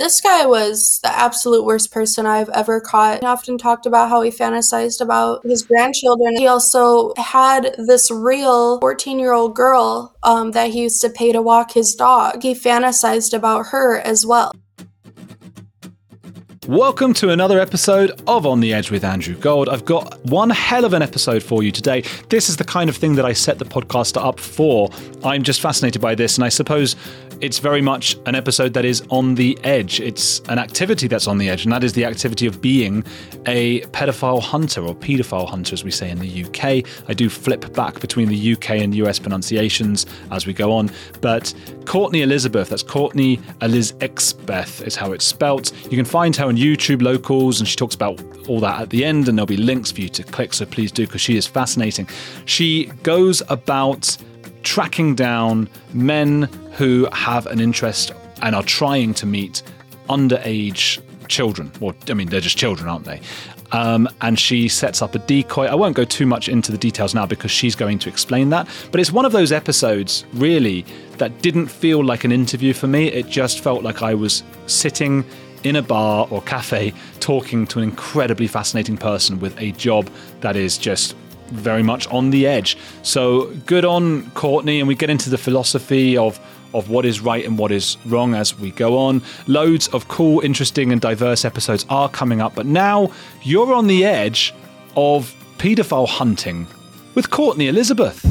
This guy was the absolute worst person I've ever caught. He often talked about how he fantasized about his grandchildren. He also had this real 14 year old girl um, that he used to pay to walk his dog. He fantasized about her as well. Welcome to another episode of On the Edge with Andrew Gold. I've got one hell of an episode for you today. This is the kind of thing that I set the podcast up for. I'm just fascinated by this, and I suppose it's very much an episode that is on the edge. It's an activity that's on the edge, and that is the activity of being a pedophile hunter or paedophile hunter, as we say in the UK. I do flip back between the UK and US pronunciations as we go on, but Courtney Elizabeth, that's Courtney Elizabeth, is how it's spelt. You can find her on YouTube locals, and she talks about all that at the end, and there'll be links for you to click, so please do, because she is fascinating. She goes about tracking down men who have an interest and are trying to meet underage children. Or, I mean, they're just children, aren't they? Um, and she sets up a decoy. I won't go too much into the details now because she's going to explain that. But it's one of those episodes, really, that didn't feel like an interview for me. It just felt like I was sitting in a bar or cafe talking to an incredibly fascinating person with a job that is just very much on the edge. So good on Courtney, and we get into the philosophy of of what is right and what is wrong as we go on. Loads of cool, interesting, and diverse episodes are coming up, but now you're on the edge of paedophile hunting with Courtney Elizabeth.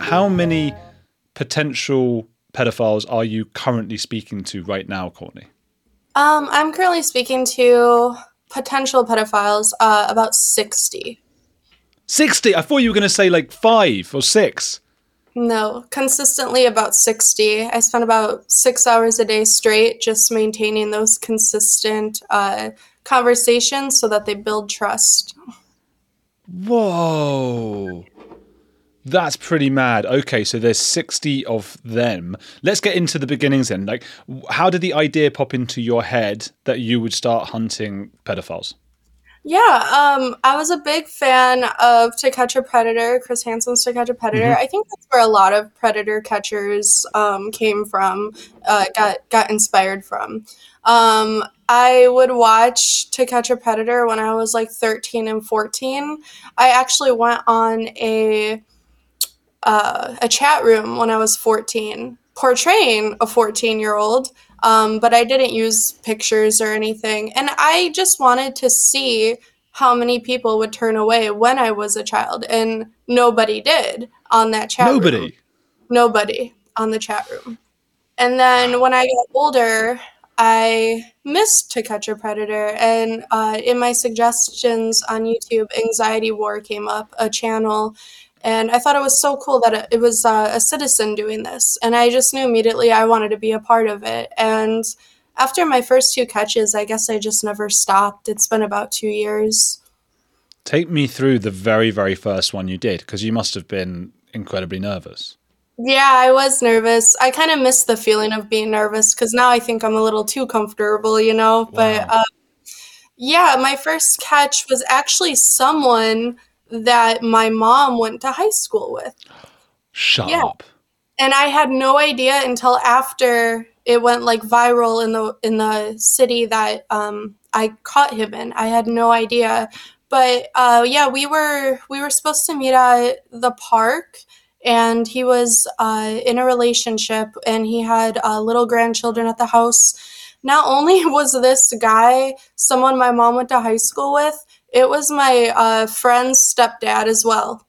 How many potential pedophiles are you currently speaking to right now, Courtney? Um, I'm currently speaking to potential pedophiles, uh, about 60. 60? I thought you were going to say like five or six. No, consistently about 60. I spend about six hours a day straight just maintaining those consistent uh, conversations so that they build trust. Whoa. That's pretty mad. Okay, so there's 60 of them. Let's get into the beginnings then. Like, how did the idea pop into your head that you would start hunting pedophiles? Yeah, um, I was a big fan of To Catch a Predator, Chris Hansen's To Catch a Predator. Mm-hmm. I think that's where a lot of predator catchers um, came from, uh, got got inspired from. Um, I would watch To Catch a Predator when I was like 13 and 14. I actually went on a uh, a chat room when I was 14 portraying a 14 year old, um, but I didn't use pictures or anything. And I just wanted to see how many people would turn away when I was a child. And nobody did on that chat nobody. room. Nobody on the chat room. And then when I got older, I missed To Catch a Predator. And uh, in my suggestions on YouTube, Anxiety War came up, a channel and I thought it was so cool that it, was uh, a citizen doing this. And I just knew immediately I wanted to be a part of it. And after my first two catches, I guess I just never stopped. It's been about two years. Take me through the very, very first one you did, because you must have been incredibly nervous. Yeah, I was nervous. I kind of miss the feeling of being nervous because now I think I'm a little too comfortable, you know? Wow. But uh, yeah, my first catch was actually someone that my mom went to high school with. Shut yeah. up. And I had no idea until after it went like viral in the in the city that um, I caught him in. I had no idea. but uh, yeah, we were we were supposed to meet at the park, and he was uh, in a relationship, and he had uh, little grandchildren at the house. Not only was this guy someone my mom went to high school with, it was my uh, friend's stepdad as well.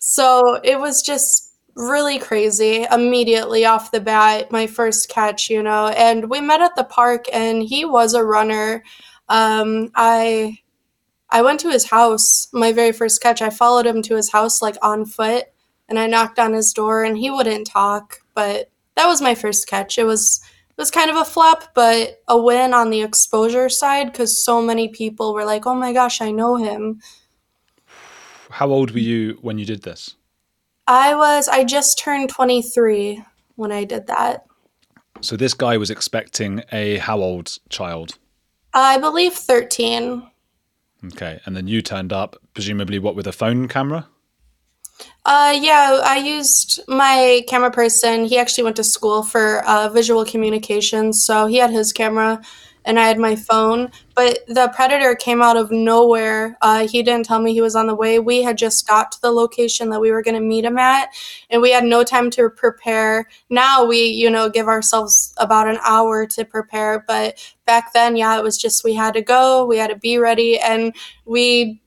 So it was just really crazy immediately off the bat, my first catch, you know. And we met at the park, and he was a runner. Um, I I went to his house, my very first catch. I followed him to his house like on foot, and I knocked on his door, and he wouldn't talk. But that was my first catch. It was was kind of a flop, but a win on the exposure side because so many people were like, "Oh my gosh, I know him." How old were you when you did this? I was I just turned 23 when I did that. So this guy was expecting a how old child? I believe 13. Okay, and then you turned up, presumably what with a phone camera? Uh, yeah, I used my camera person. He actually went to school for uh, visual communications, so he had his camera and I had my phone. But the predator came out of nowhere. Uh, he didn't tell me he was on the way. We had just got to the location that we were going to meet him at, and we had no time to prepare. Now we, you know, give ourselves about an hour to prepare. But back then, yeah, it was just we had to go, we had to be ready, and we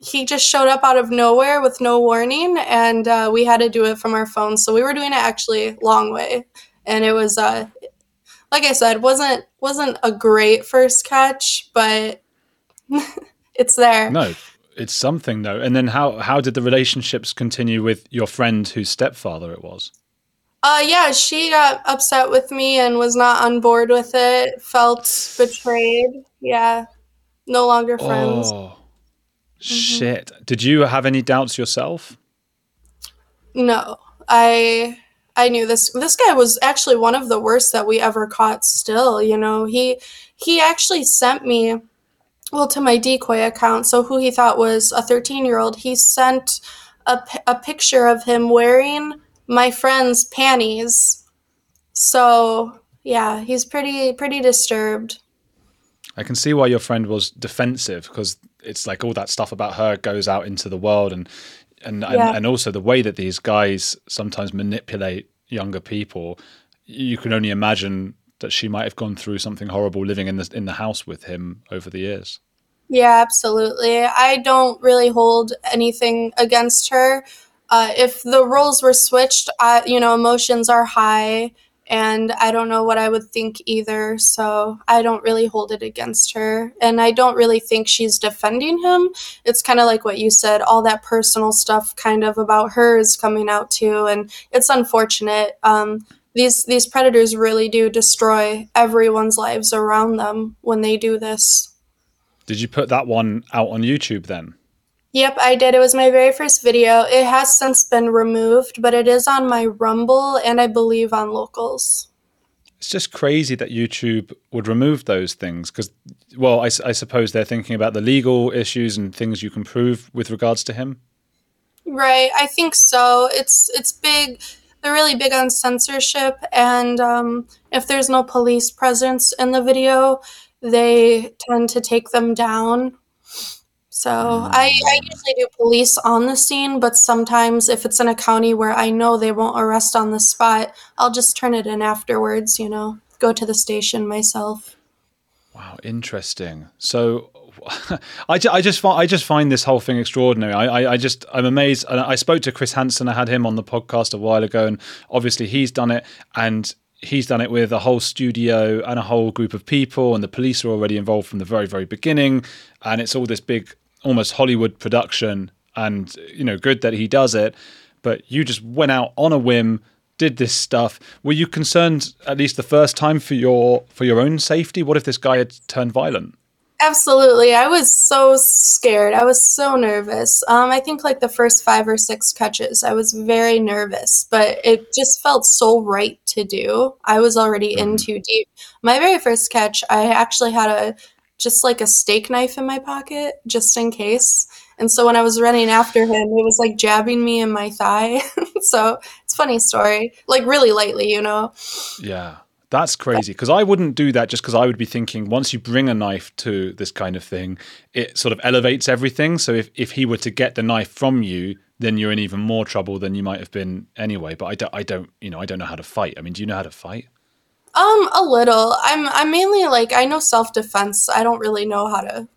he just showed up out of nowhere with no warning and uh, we had to do it from our phones so we were doing it actually long way and it was uh, like I said, wasn't wasn't a great first catch, but it's there. No, it's something though. And then how how did the relationships continue with your friend whose stepfather it was? Uh yeah, she got upset with me and was not on board with it, felt betrayed. Yeah. No longer friends. Oh. Shit. Mm-hmm. Did you have any doubts yourself? No. I I knew this this guy was actually one of the worst that we ever caught still, you know. He he actually sent me well to my decoy account, so who he thought was a 13-year-old, he sent a, a picture of him wearing my friend's panties. So, yeah, he's pretty pretty disturbed. I can see why your friend was defensive because it's like all that stuff about her goes out into the world and and, yeah. and and also the way that these guys sometimes manipulate younger people, you can only imagine that she might have gone through something horrible living in the in the house with him over the years. Yeah, absolutely. I don't really hold anything against her. Uh, if the roles were switched, I, you know, emotions are high and I don't know what I would think either. So I don't really hold it against her. And I don't really think she's defending him. It's kind of like what you said, all that personal stuff kind of about her is coming out too. And it's unfortunate. Um, these these predators really do destroy everyone's lives around them when they do this. Did you put that one out on YouTube then? Yep, I did. It was my very first video. It has since been removed, but it is on my Rumble and I believe on Locals. It's just crazy that YouTube would remove those things because, well, I, I, suppose they're thinking about the legal issues and things you can prove with regards to him. Right, I think so. It's it's big. They're really big on censorship, and um, if there's no police presence in the video, they tend to take them down so I, mm. I usually do police on the scene, but sometimes if it's in a county where I know they won't arrest on the spot, I'll just turn it in afterwards, you know, go to the station myself. Wow, interesting. So I, I just find I just find this whole thing extraordinary. I, I, I just I'm amazed. I spoke to Chris Hansen. I had him on the podcast a while ago, and obviously he's done it, and he's done it with a whole studio and a whole group of people, and the police are already involved from the very very beginning, and it's all this big almost Hollywood production, and you know, good that he does it. But you just went out on a whim, did this stuff. Were you concerned at least the first time for your for your own safety? What if this guy had turned violent? Absolutely. I was so scared. I was so nervous. Um, I think like the first five or six catches, I was very nervous, but it just felt so right to do. I was already mm-hmm. in too deep. My very first catch, I actually had a just like a steak knife in my pocket just in case. And so when I was running after him, it was like jabbing me in my thigh. so it's funny story, like really lightly, you know. Yeah. That's crazy because I wouldn't do that just because I would be thinking once you bring a knife to this kind of thing, it sort of elevates everything. So if, if he were to get the knife from you, then you're in even more trouble than you might have been anyway. But I don't, I don't, you know, I don't know how to fight. I mean, do you know how to fight? Um, a little. I'm I'm mainly like I know self defense. I don't really know how to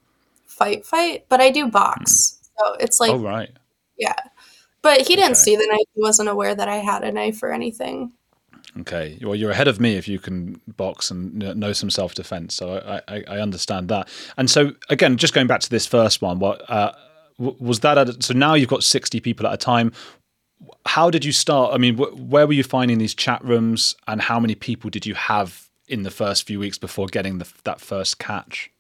fight fight, but I do box. So it's like oh right, yeah. But he didn't Okay. see the knife. He wasn't aware that I had a knife or anything. okay. Well, you're ahead of me if you can box and know some self defense. So I, I, I understand that. And so again, just going back to this first one, what uh, was that? At, so now you've got sixty people at a time. How did you start? I mean, wh- where were you finding these chat rooms, and how many people did you have in the first few weeks before getting the, that first catch?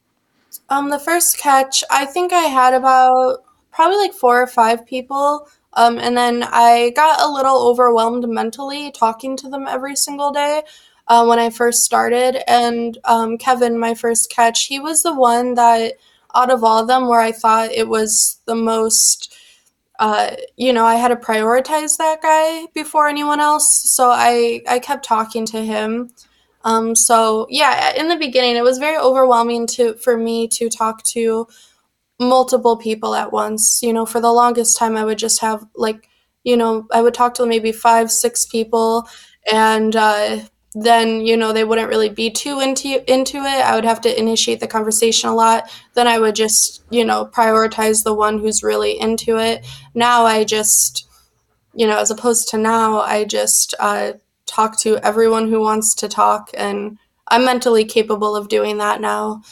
Um, the first catch, I think I had about probably like four or five people. Um, and then I got a little overwhelmed mentally talking to them every single day uh, when I first started. And um, Kevin, my first catch, he was the one that out of all of them where I thought it was the most. Uh, you know, I had to prioritize that guy before anyone else, so I I kept talking to him. Um, so yeah, in the beginning, it was very overwhelming to for me to talk to multiple people at once. You know, for the longest time, I would just have like, you know, I would talk to maybe five, six people, and uh, then you know they wouldn't really be too into into it. I would have to initiate the conversation a lot. Then I would just you know prioritize the one who's really into it. Now I just you know, as opposed to now, I just uh, talk to everyone who wants to talk, and I'm mentally capable of doing that now.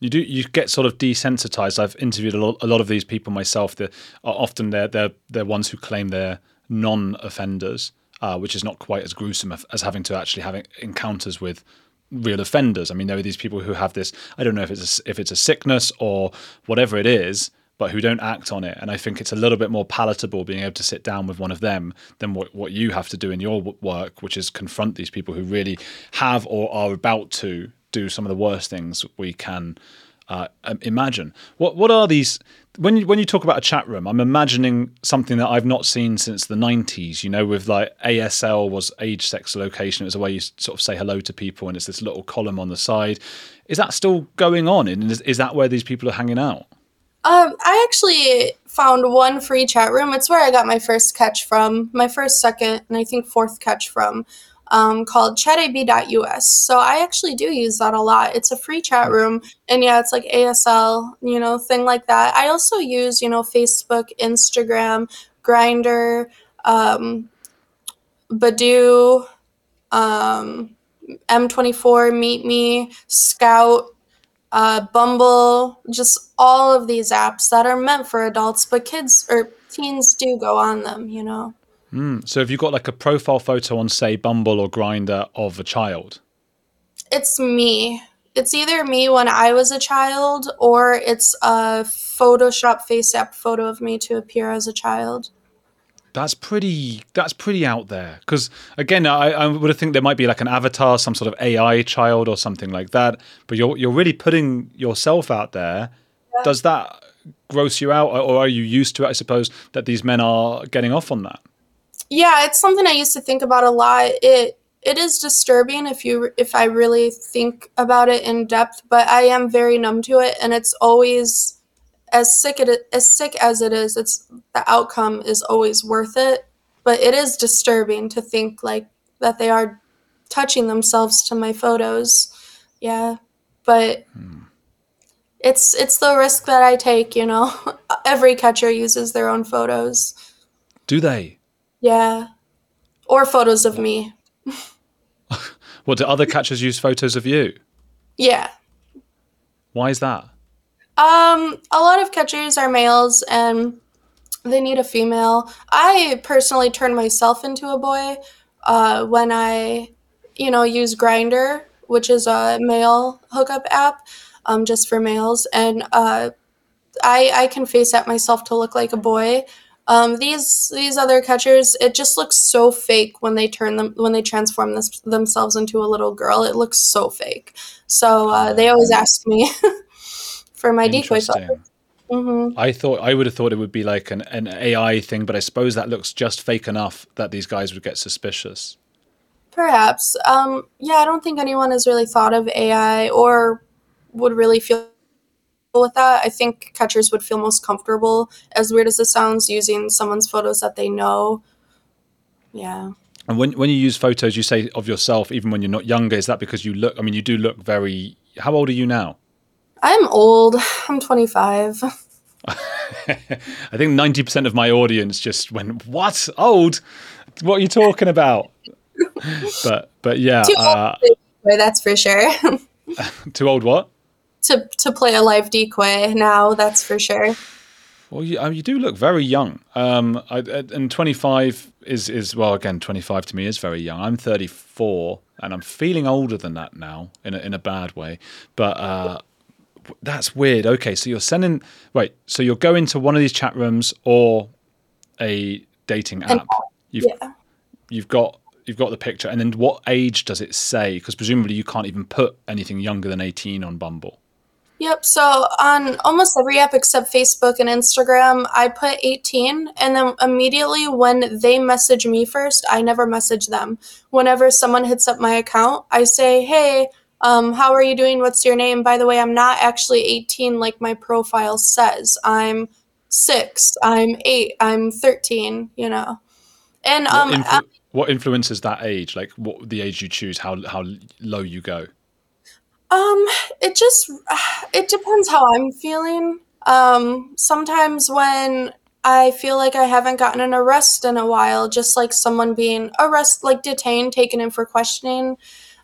You do. You get sort of desensitized. I've interviewed a lot, a lot of these people myself. That often they're they're they're ones who claim they're non-offenders, uh, which is not quite as gruesome as, having to actually have encounters with real offenders. I mean, there are these people who have this. I don't know if it's a, if it's a sickness or whatever it is, but who don't act on it. And I think it's a little bit more palatable being able to sit down with one of them than what, what you have to do in your work, which is confront these people who really have or are about to do some of the worst things we can uh, imagine. What what are these? When you, when you talk about a chat room, I'm imagining something that I've not seen since the 90s. You know, with like ASL was age, sex, location. It was a way you sort of say hello to people, and it's this little column on the side. Is that still going on? And is, is that where these people are hanging out? Um, I actually found one free chat room. It's where I got my first catch from, my first, second, and I think fourth catch from, um, called chatib.us. So I actually do use that a lot. It's a free chat room, and yeah, it's like ASL, you know, thing like that. I also use, you know, Facebook, Instagram, Grindr, um, Badoo, um, M24, Meet Me, Skout uh, Bumble, just all of these apps that are meant for adults, but kids or teens do go on them, you know. Mm. So have you got like a profile photo on, say, Bumble or Grindr of a child? It's me. It's either me when I was a child or it's a Photoshop face app photo of me to appear as a child. That's pretty. That's pretty out there. Because again, I, I would think there might be like an avatar, some sort of AI child or something like that. But you're you're really putting yourself out there. Does that gross you out, or are you used to it? I suppose that these men are getting off on that. Yeah, it's something I used to think about a lot. It it is disturbing if you if I really think about it in depth, but I am very numb to it, and it's always as sick it as sick as it is. It's the outcome is always worth it, but it is disturbing to think like that they are touching themselves to my photos. Yeah, but hmm. it's it's the risk that I take. You know, every catcher uses their own photos. Do they? Yeah. Or photos of me. What do other catchers use photos of you? Yeah. Why is that? Um, a lot of catchers are males and they need a female. I personally turn myself into a boy uh, when I, you know, use Grindr, which is a male hookup app, um, just for males, and uh, I I can FaceApp myself to look like a boy. Um, these these other catchers, it just looks so fake when they turn them when they transform this, themselves into a little girl. It looks so fake. So uh, they always ask me for my decoy photo. Interesting. I thought I would have thought it would be like an, an AI thing, but I suppose that looks just fake enough that these guys would get suspicious. Perhaps. Um, yeah, I don't think anyone has really thought of AI or would really feel with that. I think catchers would feel most comfortable, as weird as it sounds, using someone's photos that they know. Yeah. And when when you use photos, you say of yourself, even when you're not younger, is that because you look? I mean, you do look very. How old are you now? I'm old. I'm 25. I think ninety percent of my audience just went, "What old? What are you talking about?" but but yeah, uh, that's for sure. too old what? To to play a live decoy now, that's for sure. Well, you, mean, you do look very young. Um, I, and 25 is is well, again, 25 to me is very young. I'm 34, and I'm feeling older than that now in a, in a bad way. But uh, that's weird. Okay, so you're sending wait, so you're going to one of these chat rooms or a dating app. You've yeah. you've got you've got the picture, and then what age does it say? Because presumably you can't even put anything younger than 18 on Bumble. Yep. So on almost every app except Facebook and Instagram, I put 18. And then immediately when they message me first, I never message them. Whenever someone hits up my account, I say, hey, um, how are you doing? What's your name? By the way, I'm not actually 18 like my profile says. I'm six, I'm eight, I'm 13, you know. And um, what, influ- what influences that age? Like what the age you choose, how how low you go? Um, it just it depends how I'm feeling. Um, sometimes when I feel like I haven't gotten an arrest in a while, just like someone being arrested, like detained, taken in for questioning,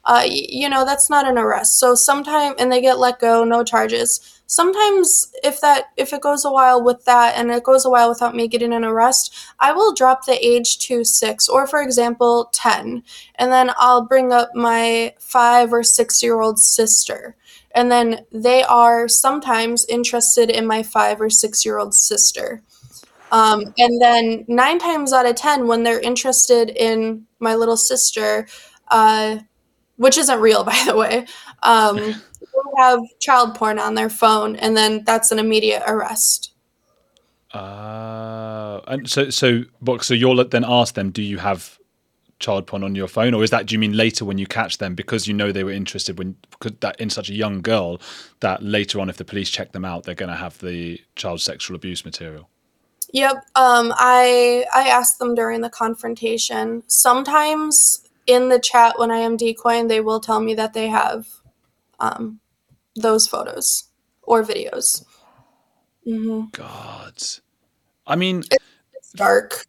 uh, you know, that's not an arrest. So sometimes, and they get let go, no charges. Sometimes, if that if it goes a while with that, and it goes a while without me getting an arrest, I will drop the age to six, or for example, ten, and then I'll bring up my five or six year old sister, and then they are sometimes interested in my five or six year old sister. Um, and then nine times out of ten, when they're interested in my little sister, uh, which isn't real, by the way. Um, they have child porn on their phone, and then that's an immediate arrest. Uh, and so, so, but, so you'll then ask them, do you have child porn on your phone, or is that? Do you mean later when you catch them because you know they were interested when that in such a young girl that later on, if the police check them out, they're going to have the child sexual abuse material? Yep. Um, I I asked them during the confrontation. Sometimes in the chat when I am decoying, they will tell me that they have um, those photos or videos. Mm-hmm. God, I mean, it's dark.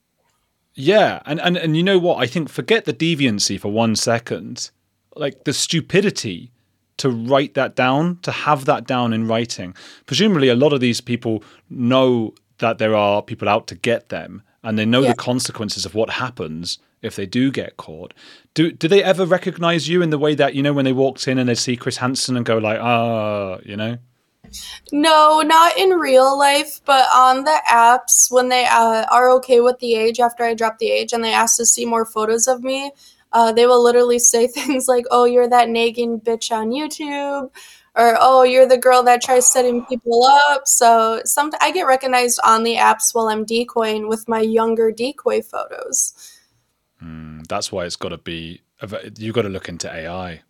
Yeah, and, and and you know what? I think forget the deviancy for one second. Like the stupidity to write that down, to have that down in writing. Presumably, a lot of these people know that there are people out to get them, and they know yeah. the consequences of what happens if they do get caught. Do do they ever recognize you in the way that you know when they walked in and they see Chris Hansen and go like, ah, you know? No, not in real life, but on the apps when they uh, are okay with the age after I drop the age and they ask to see more photos of me, uh, they will literally say things like, "Oh, you're that nagging bitch on YouTube." Or oh, you're the girl that tries setting people up. So some I get recognized on the apps while I'm decoying with my younger decoy photos. Mm, that's why it's got to be. You've got to look into AI.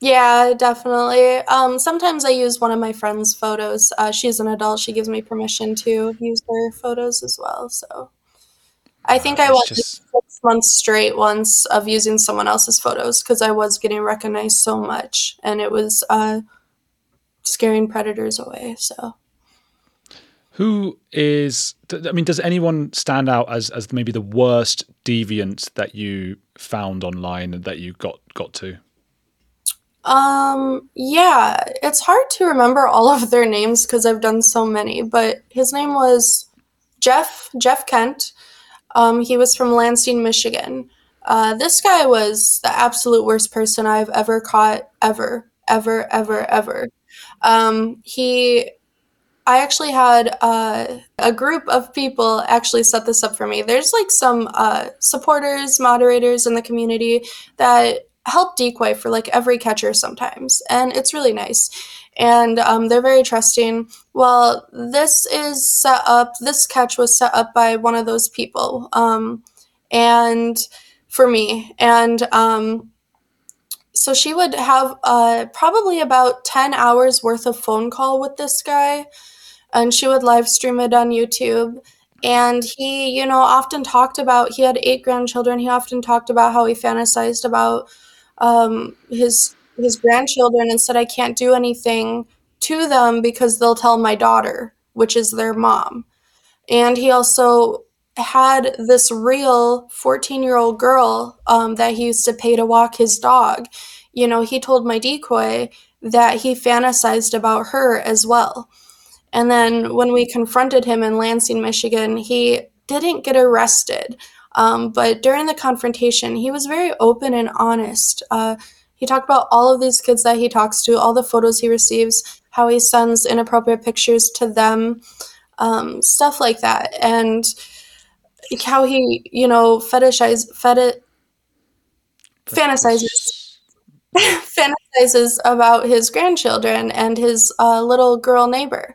Yeah, definitely. Um, sometimes I use one of my friend's photos. Uh, she's an adult. She gives me permission to use her photos as well. So I think I went just... six months straight once of using someone else's photos because I was getting recognized so much, and it was uh, scaring predators away. So who is? I mean, does anyone stand out as as maybe the worst deviant that you found online and that you got got to? Um, yeah, it's hard to remember all of their names because I've done so many, but his name was Jeff Jeff Kent. Um, he was from Lansing, Michigan. Uh, this guy was the absolute worst person I've ever caught, ever, ever, ever, ever. Um, he I actually had uh, a group of people actually set this up for me. There's like some uh, supporters, moderators in the community that help decoy for like every catcher sometimes, and it's really nice. And um, they're very trusting. Well, this is set up. This catch was set up by one of those people, um, and for me. And um, so she would have uh, probably about 10 hours worth of phone call with this guy. And she would live stream it on YouTube. And he, you know, often talked about, he had eight grandchildren. He often talked about how he fantasized about um, his his grandchildren and said, I can't do anything to them because they'll tell my daughter, which is their mom. And he also had this real 14 year old girl um, that he used to pay to walk his dog. You know, he told my decoy that he fantasized about her as well. And then when we confronted him in Lansing, Michigan, he didn't get arrested. Um, but during the confrontation, he was very open and honest. Uh, he talked about all of these kids that he talks to, all the photos he receives, how he sends inappropriate pictures to them, um, stuff like that. And how he, you know, fetishize, feti- fantasizes, fantasizes about his grandchildren and his uh, little girl neighbor.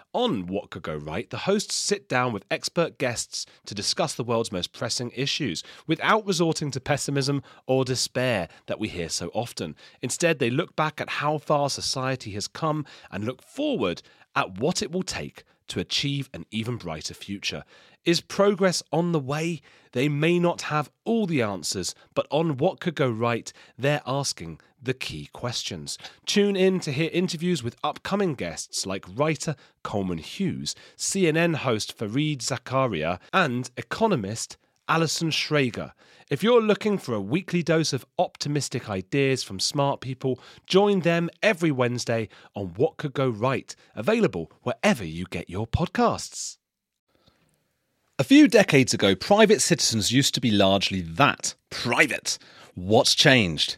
On What Could Go Right, the hosts sit down with expert guests to discuss the world's most pressing issues without resorting to pessimism or despair that we hear so often. Instead, they look back at how far society has come and look forward at what it will take to achieve an even brighter future. Is progress on the way? They may not have all the answers, but on what could go right, they're asking the key questions. Tune in to hear interviews with upcoming guests like writer Coleman Hughes, CNN host Fareed Zakaria, and economist Allison Schrager. If you're looking for a weekly dose of optimistic ideas from smart people, join them every Wednesday on What Could Go Right, available wherever you get your podcasts. A few decades ago, private citizens used to be largely that private. What's changed?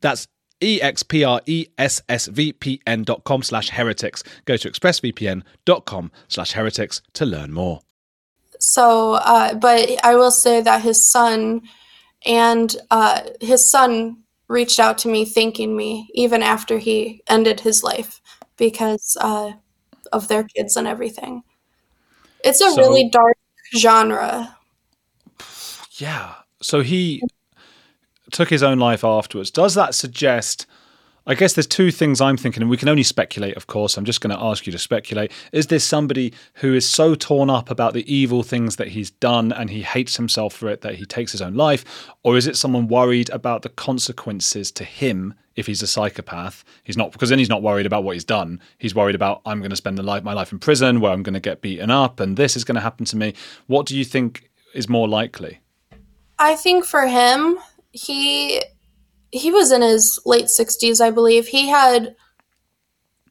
That's expressvpn.com slash heretics. Go to expressvpn.com slash heretics to learn more. So, uh, but I will say that his son and uh, his son reached out to me thanking me even after he ended his life because uh, of their kids and everything. It's a so, really dark genre. Yeah. So he took his own life afterwards. Does that suggest? I guess there's two things I'm thinking, and we can only speculate, of course. I'm just going to ask you to speculate. Is this somebody who is so torn up about the evil things that he's done and he hates himself for it that he takes his own life? Or is it someone worried about the consequences to him if he's a psychopath? He's not, because then he's not worried about what he's done. He's worried about, I'm going to spend life, my life in prison where I'm going to get beaten up and this is going to happen to me. What do you think is more likely? I think for him, he he was in his late 60s, I believe. He had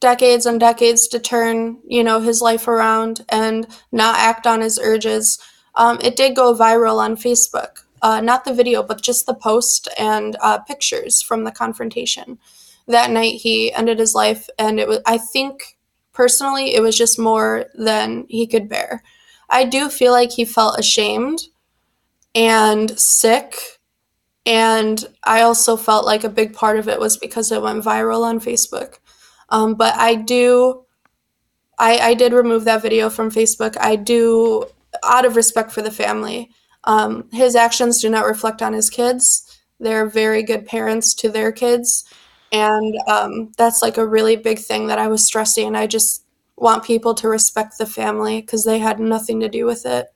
decades and decades to turn, you know, his life around and not act on his urges. um, it did go viral on Facebook. Uh, not the video, but just the post and uh, pictures from the confrontation. That night, he ended his life, and it was. I think personally, it was just more than he could bear. I do feel like he felt ashamed and sick. And I also felt like a big part of it was because it went viral on Facebook. Um, but I do, I, I did remove that video from Facebook. I do, out of respect for the family. Um, his actions do not reflect on his kids. They're very good parents to their kids. And um, that's like a really big thing that I was stressing. And I just want people to respect the family because they had nothing to do with it.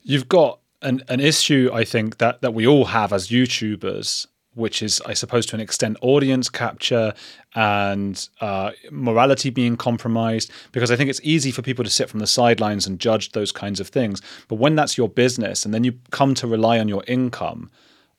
You've got an, an issue, I think, that, that we all have as YouTubers, which is, I suppose, to an extent, audience capture and uh, morality being compromised. Because I think it's easy for people to sit from the sidelines and judge those kinds of things. But when that's your business and then you come to rely on your income,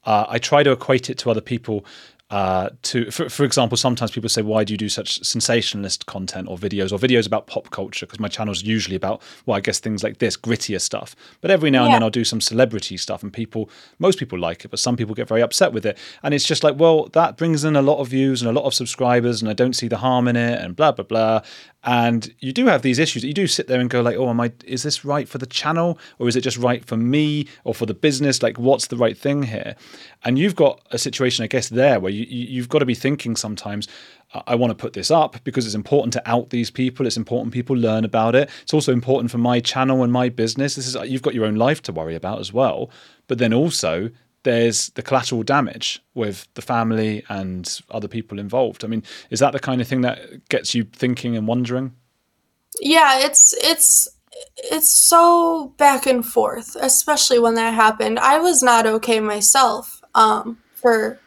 uh, I try to equate it to other people uh, to for, for example sometimes people say why do you do such sensationalist content or videos or videos about pop culture? Because my channel is usually about well i guess things like this grittier stuff. But every now yeah. and then i'll do some celebrity stuff and people most people like it but some people get very upset with it. And it's just like well that brings in a lot of views and a lot of subscribers and i don't see the harm in it and blah blah blah. And you do have these issues you do sit there and go like oh am i is this right for the channel or is it just right for me or for the business? Like what's the right thing here? And you've got a situation i guess there where you, you've got to be thinking sometimes i want to put this up because it's important to out these people it's important people learn about it it's also important for my channel and my business this is you've got your own life to worry about as well but then also there's the collateral damage with the family and other people involved. I mean, is that the kind of thing that gets you thinking and wondering? Yeah, it's it's it's so back and forth, especially when that happened. I was not okay myself. Um, for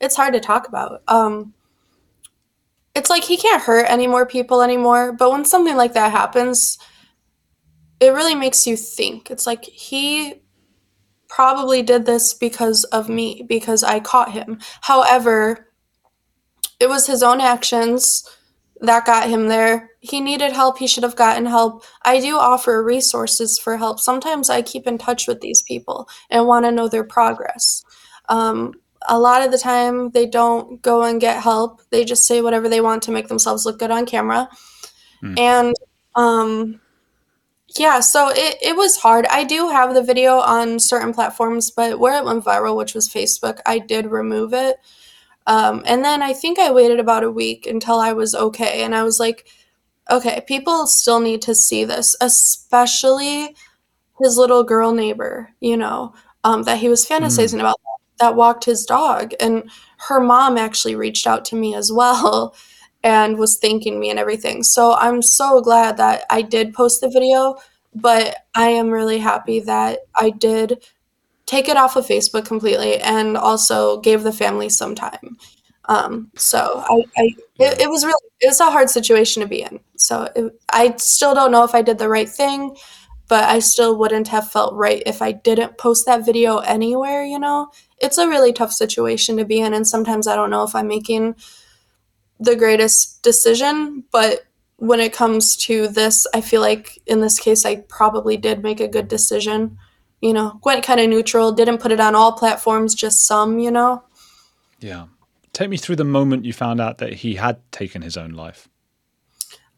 it's hard to talk about. Um, it's like he can't hurt any more people anymore. But when something like that happens, it really makes you think. It's like he probably did this because of me, because I caught him. However, it was his own actions that got him there. He needed help. He should have gotten help. I do offer resources for help. Sometimes I keep in touch with these people and want to know their progress. Um, a lot of the time, they don't go and get help. They just say whatever they want to make themselves look good on camera. Mm. And um, yeah, so it, it was hard. I do have the video on certain platforms, but where it went viral, which was Facebook, I did remove it. Um, and then I think I waited about a week until I was okay. And I was like, okay, people still need to see this, especially his little girl neighbor, you know, um, that he was fantasizing mm. about that walked his dog. And her mom actually reached out to me as well and was thanking me and everything. So I'm so glad that I did post the video, but I am really happy that I did take it off of Facebook completely and also gave the family some time. Um, so I, I it, it, was really it was a hard situation to be in. So it, I still don't know if I did the right thing, but I still wouldn't have felt right if I didn't post that video anywhere. You know, it's a really tough situation to be in, and sometimes I don't know if I'm making the greatest decision, but when it comes to this, I feel like in this case, I probably did make a good decision. You know, went kind of neutral, didn't put it on all platforms, just some, you know? Yeah. Take me through the moment you found out that he had taken his own life.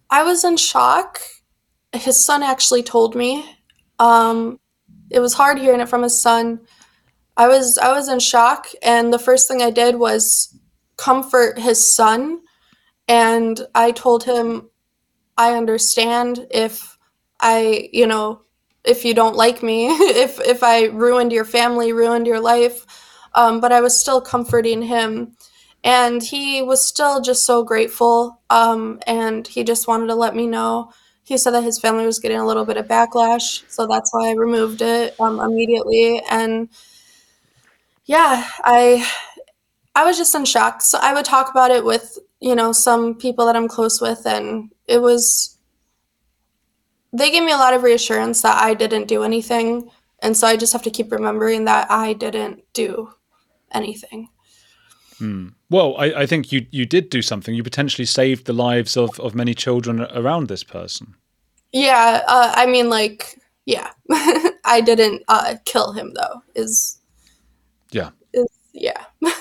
I was in shock. His son actually told me. Um, it was hard hearing it from his son. I was I was in shock, and the first thing I did was comfort his son and I told him, I understand if I, you know, if you don't like me, if if I ruined your family, ruined your life, um, but I was still comforting him, and he was still just so grateful, um, and he just wanted to let me know. He said that his family was getting a little bit of backlash, so that's why I removed it um, immediately. And yeah, I I was just in shock. So I would talk about it with you know, some people that I'm close with, and it was, they gave me a lot of reassurance that I didn't do anything. And so I just have to keep remembering that I didn't do anything. Hmm. Well, I, I, think you you did do something. You potentially saved the lives of, of many children around this person. Yeah, uh, I mean, like yeah, I didn't uh, kill him though. Is yeah, is yeah. no,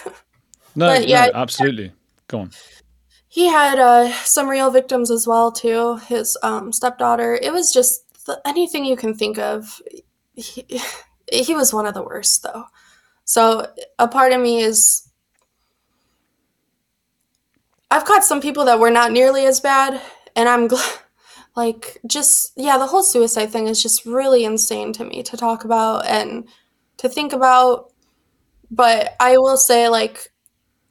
But, yeah, no, absolutely. Go on. he had uh, some real victims as well too. His um, stepdaughter. It was just the, anything you can think of. He, he was one of the worst though. So a part of me is. I've caught some people that were not nearly as bad, and I'm glad. Like, just yeah, the whole suicide thing is just really insane to me to talk about and to think about. But I will say, like,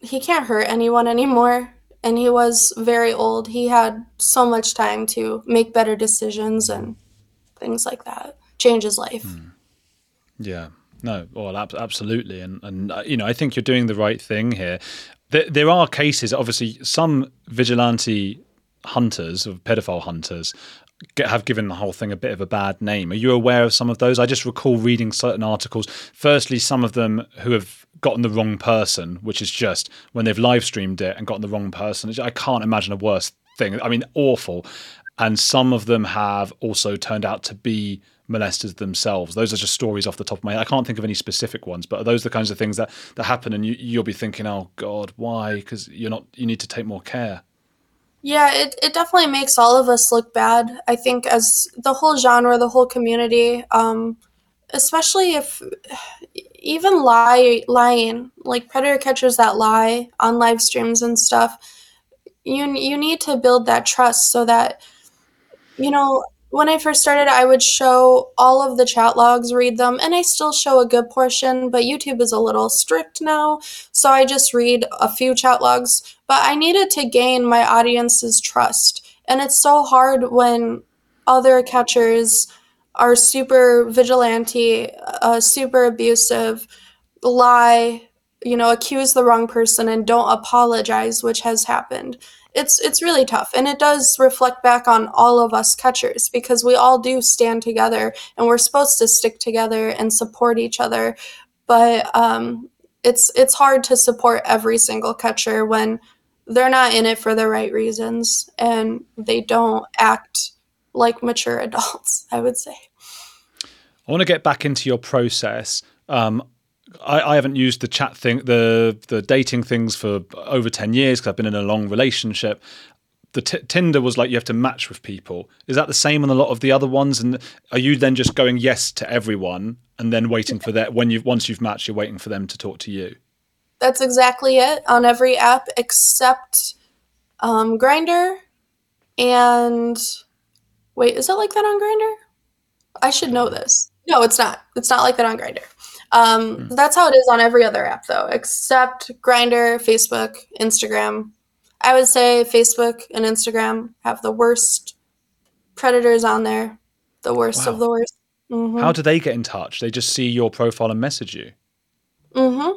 he can't hurt anyone anymore and he was very old he had so much time to make better decisions and things like that change his life Yeah. No, well, ab- absolutely, and and uh, you know, I think you're doing the right thing here. There, there are cases, obviously, some vigilante hunters, of pedophile hunters, get, have given the whole thing a bit of a bad name. Are you aware of some of those? I just recall reading certain articles. Firstly, some of them who have gotten the wrong person, which is just when they've live streamed it and gotten the wrong person. I can't imagine a worse thing. I mean, awful. And some of them have also turned out to be molesters themselves. Those are just stories off the top of my head. I can't think of any specific ones, but those are the kinds of things that, that happen and you, you'll be thinking, oh God, why? Because you're not, you need to take more care. yeah it, it definitely makes all of us look bad i think as the whole genre the whole community um, especially if even lie lying like predator catchers that lie on live streams and stuff you you need to build that trust so that you know when i first started i would show all of the chat logs read them and i still show a good portion but youtube is a little strict now so i just read a few chat logs. But i needed to gain my audience's trust and it's so hard when other catchers are super vigilante uh, super abusive lie you know accuse the wrong person and don't apologize which has happened it's it's really tough. And it does reflect back on all of us catchers because we all do stand together and we're supposed to stick together and support each other. But um, it's it's hard to support every single catcher when they're not in it for the right reasons and they don't act like mature adults i would say. I want to get back into your process. Um, I, I haven't used the chat thing, the the dating things for over ten years because I've been in a long relationship. The t- Tinder was like you have to match with people. Is that the same on a lot of the other ones? And are you then just going yes to everyone and then waiting for that when you once you've matched, you're waiting for them to talk to you? That's exactly it on every app except um, Grindr. And wait, is it like that on Grindr? I should know this. No, it's not. It's not like that on Grindr. Um, That's how it is on every other app, though, except Grindr, Facebook, Instagram. I would say Facebook and Instagram have the worst predators on there. The worst Wow. of the worst. hmm How do they get in touch? They just see your profile and message you. Mm-hmm.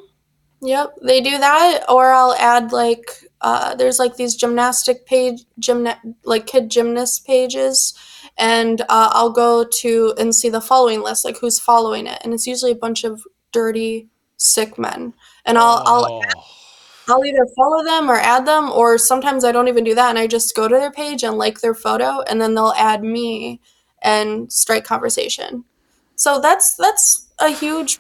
Yep, they do that, or I'll add like uh, there's like these gymnastic page, gymna- like kid gymnast pages, and uh, I'll go to and see the following list, like who's following it, and it's usually a bunch of dirty, sick men, and I'll I'll Oh. I'll either follow them or add them, or sometimes I don't even do that, and I just go to their page and like their photo, and then they'll add me and strike conversation. So that's that's a huge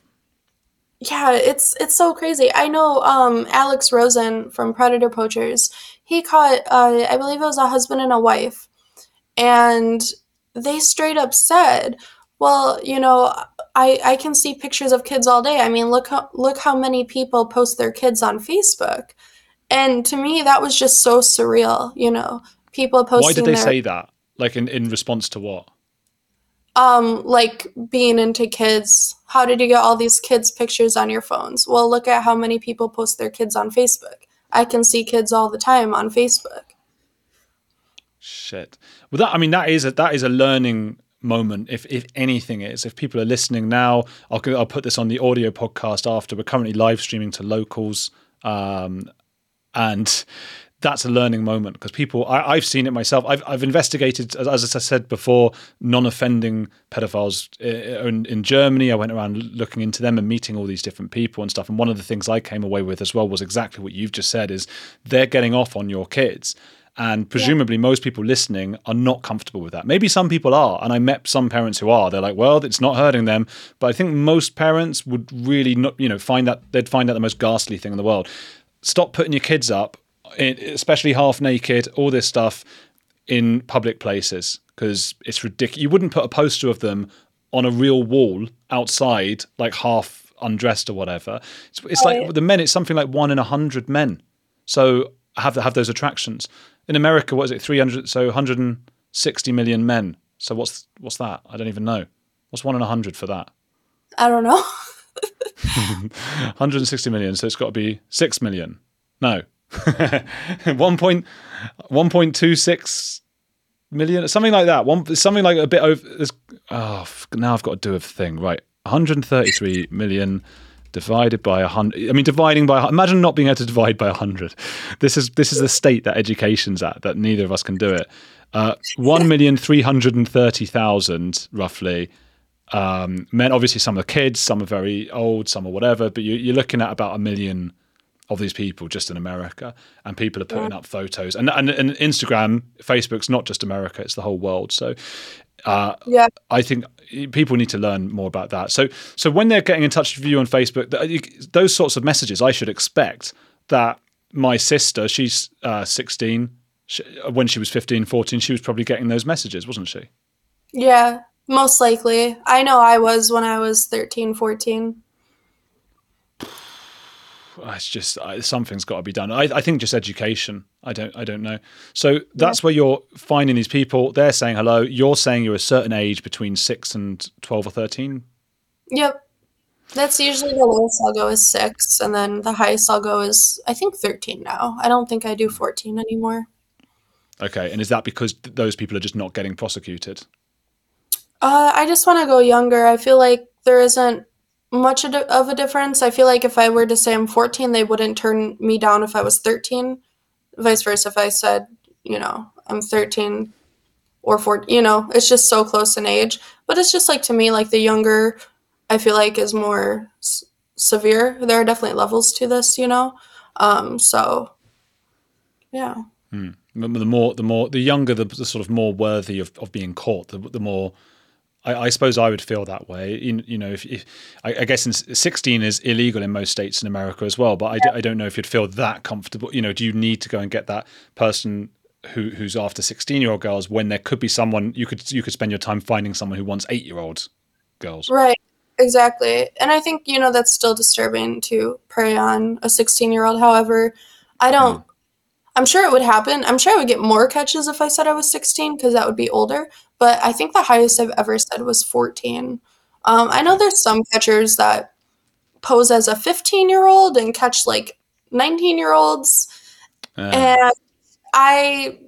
yeah, it's it's so crazy. I know um, Alex Rosen from Predator Poachers. He caught, uh, I believe it was a husband and a wife, and they straight up said, "Well, you know, I I can see pictures of kids all day. I mean, look how look how many people post their kids on Facebook." And to me, that was just so surreal. You know, people posting. Why did they their, say that? Like in, in response to what? um like being into kids how did you get all these kids pictures on your phones well look at how many people post their kids on facebook i can see kids all the time on facebook Shit. Well, that I mean, that is a that is a learning moment. If if anything is, if people are listening now, I'll I'll put this on the audio podcast after. We're currently live streaming to locals, um, and that's a learning moment because people I, I've seen it myself. I've I've investigated, as, as I said before, non-offending pedophiles in, in Germany. I went around looking into them and meeting all these different people and stuff. And one of the things I came away with as well was exactly what you've just said: is they're getting off on your kids And presumably, most people listening are not comfortable with that. Maybe some people are, and I met some parents who are. They're like, "Well, it's not hurting them," but I think most parents would really not, you know, find that they'd find that the most ghastly thing in the world. Stop putting your kids up, eh, especially half naked, all this stuff in public places because it's ridiculous. You wouldn't put a poster of them on a real wall outside, like half undressed or whatever. It's, it's like oh. the men. It's something like one in a hundred men. So have have those attractions in America. What is it? Three hundred. So 160 million men. So what's what's that? I don't even know. What's one in a hundred for that? I don't know. 160 million. So it's got to be six million. No, one point one point two six million, something like that. One something like a bit over. Oh, now I've got to do a thing. Right, 133 million divided by a hundred. I mean, dividing by. Imagine not being able to divide by a hundred. This is this is the state that education's at. That neither of us can do it. Uh, one million three hundred and thirty thousand, roughly. Um, men, obviously, some are kids, some are very old, some are whatever. But you, you're looking at about a million of these people just in America, and people are putting yeah. up photos. And, and and Instagram, Facebook's not just America; it's the whole world. So, uh, yeah, I think people need to learn more about that. So, so when they're getting in touch with you on Facebook, those sorts of messages, I should expect that my sister, she's uh, 16, she, when she was 15, 14, she was probably getting those messages, wasn't she? Yeah, most likely. I know I was when I was 13, 14 it's just something's got to be done. I, I, think just education. I don't. I don't know. So that's yeah. where you're finding these people. They're saying hello. You're saying you're a certain age between six and twelve or thirteen. Yep, that's usually the lowest I'll go is six, and then the highest I'll go is I think thirteen now. I don't think I do fourteen anymore. Okay, and is that because th- those people are just not getting prosecuted? Uh, I just want to go younger. I feel like there isn't much of a difference. I feel like if I were to say I'm 14, they wouldn't turn me down if I was 13. Vice versa, if I said, you know, I'm 13 or 14, you know, it's just so close in age. But it's just like to me, like the younger, I feel like is more s- severe. There are definitely levels to this, you know. Um, so, yeah. Hmm. The more, the more, the younger, the, the, sort of more worthy of, of being caught. The, the more I, I, suppose I would feel that way. You, you know, if, if I, I, guess in 16 is illegal in most states in America as well, but I, yeah. I don't know if you'd feel that comfortable. You know, do you need to go and get that person who who's after 16 year old girls when there could be someone you could you could spend your time finding someone who wants eight year old girls? Right. Exactly. And I think, you know, that's still disturbing to prey on a 16 year old. However, I don't. Mm. I'm sure it would happen. I'm sure I would get more catches if I said I was 16 because that would be older but I think the highest I've ever said was 14. Um, I know there's some catchers that pose as a 15 year old and catch like 19 year olds. Uh. And I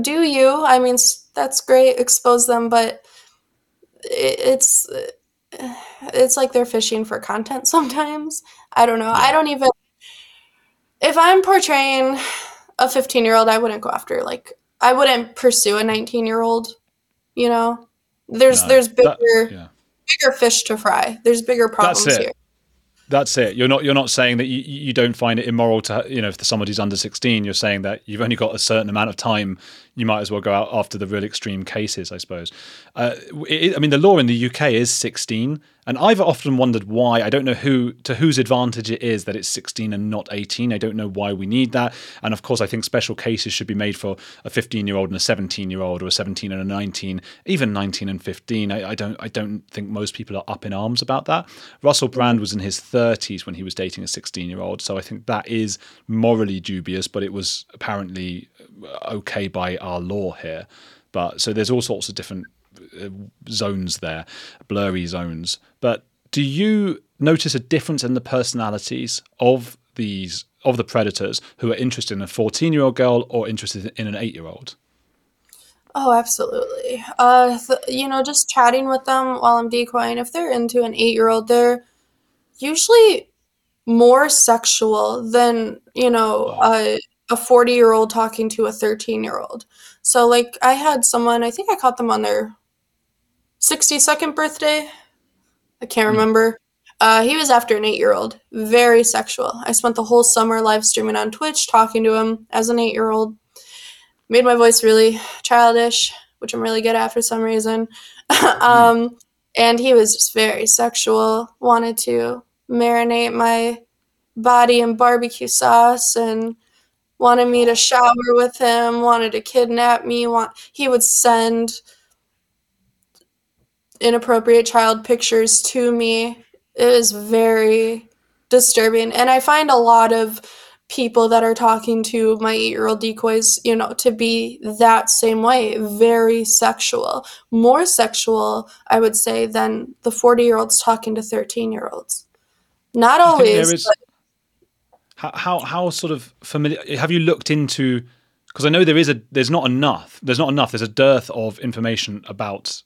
do you. I mean, that's great, expose them, but it's it's like they're fishing for content sometimes. I don't know. Yeah. I don't even if I'm portraying a 15 year old, I wouldn't go after like I wouldn't pursue a 19 year old you know, there's no, there's bigger that, yeah. bigger fish to fry. There's bigger problems here. That's it. You're not you're not saying that you, you don't find it immoral to you know if somebody's under 16. You're saying that you've only got a certain amount of time. You might as well go out after the real extreme cases, I suppose. Uh, it, I mean, the law in the UK is 16, and I've often wondered why. I don't know who to whose advantage it is that it's 16 and not 18. I don't know why we need that. And of course, I think special cases should be made for a 15 year old and a 17 year old, or a 17 and a 19, even 19 and 15. I, I don't I don't think most people are up in arms about that. Russell Brand was in his 30s when he was dating a 16 year old, so I think that is morally dubious, but it was apparently okay by our law here. But so there's all sorts of different uh, zones there, blurry zones. But do you notice a difference in the personalities of these of the predators who are interested in a 14 year old girl or interested in an 8 year old? Oh, absolutely. Uh, th- you know, just chatting with them while I'm decoying, if they're into an eight year old, they're usually more sexual than, you know, oh. A 40 year old talking to a 13 year old. So, like, I had someone, I think I caught them on their 62nd birthday. I can't mm. remember. Uh, he was after an eight year old, very sexual. I spent the whole summer live streaming on Twitch, talking to him as an eight year old. made my voice really childish, which I'm really good at for some reason. um, and he was just very sexual, wanted to marinate my body in barbecue sauce and wanted me to shower with him, wanted to kidnap me, want he would send inappropriate child pictures to me. It was very disturbing. And I find a lot of people that are talking to my eight year old decoys, you know, to be that same way, very sexual, more sexual, I would say, than the 40 year olds talking to 13 year olds. Not always. Is, how, how, how sort of familiar have you looked into? Because I know there is a there's not enough there's not enough there's a dearth of information about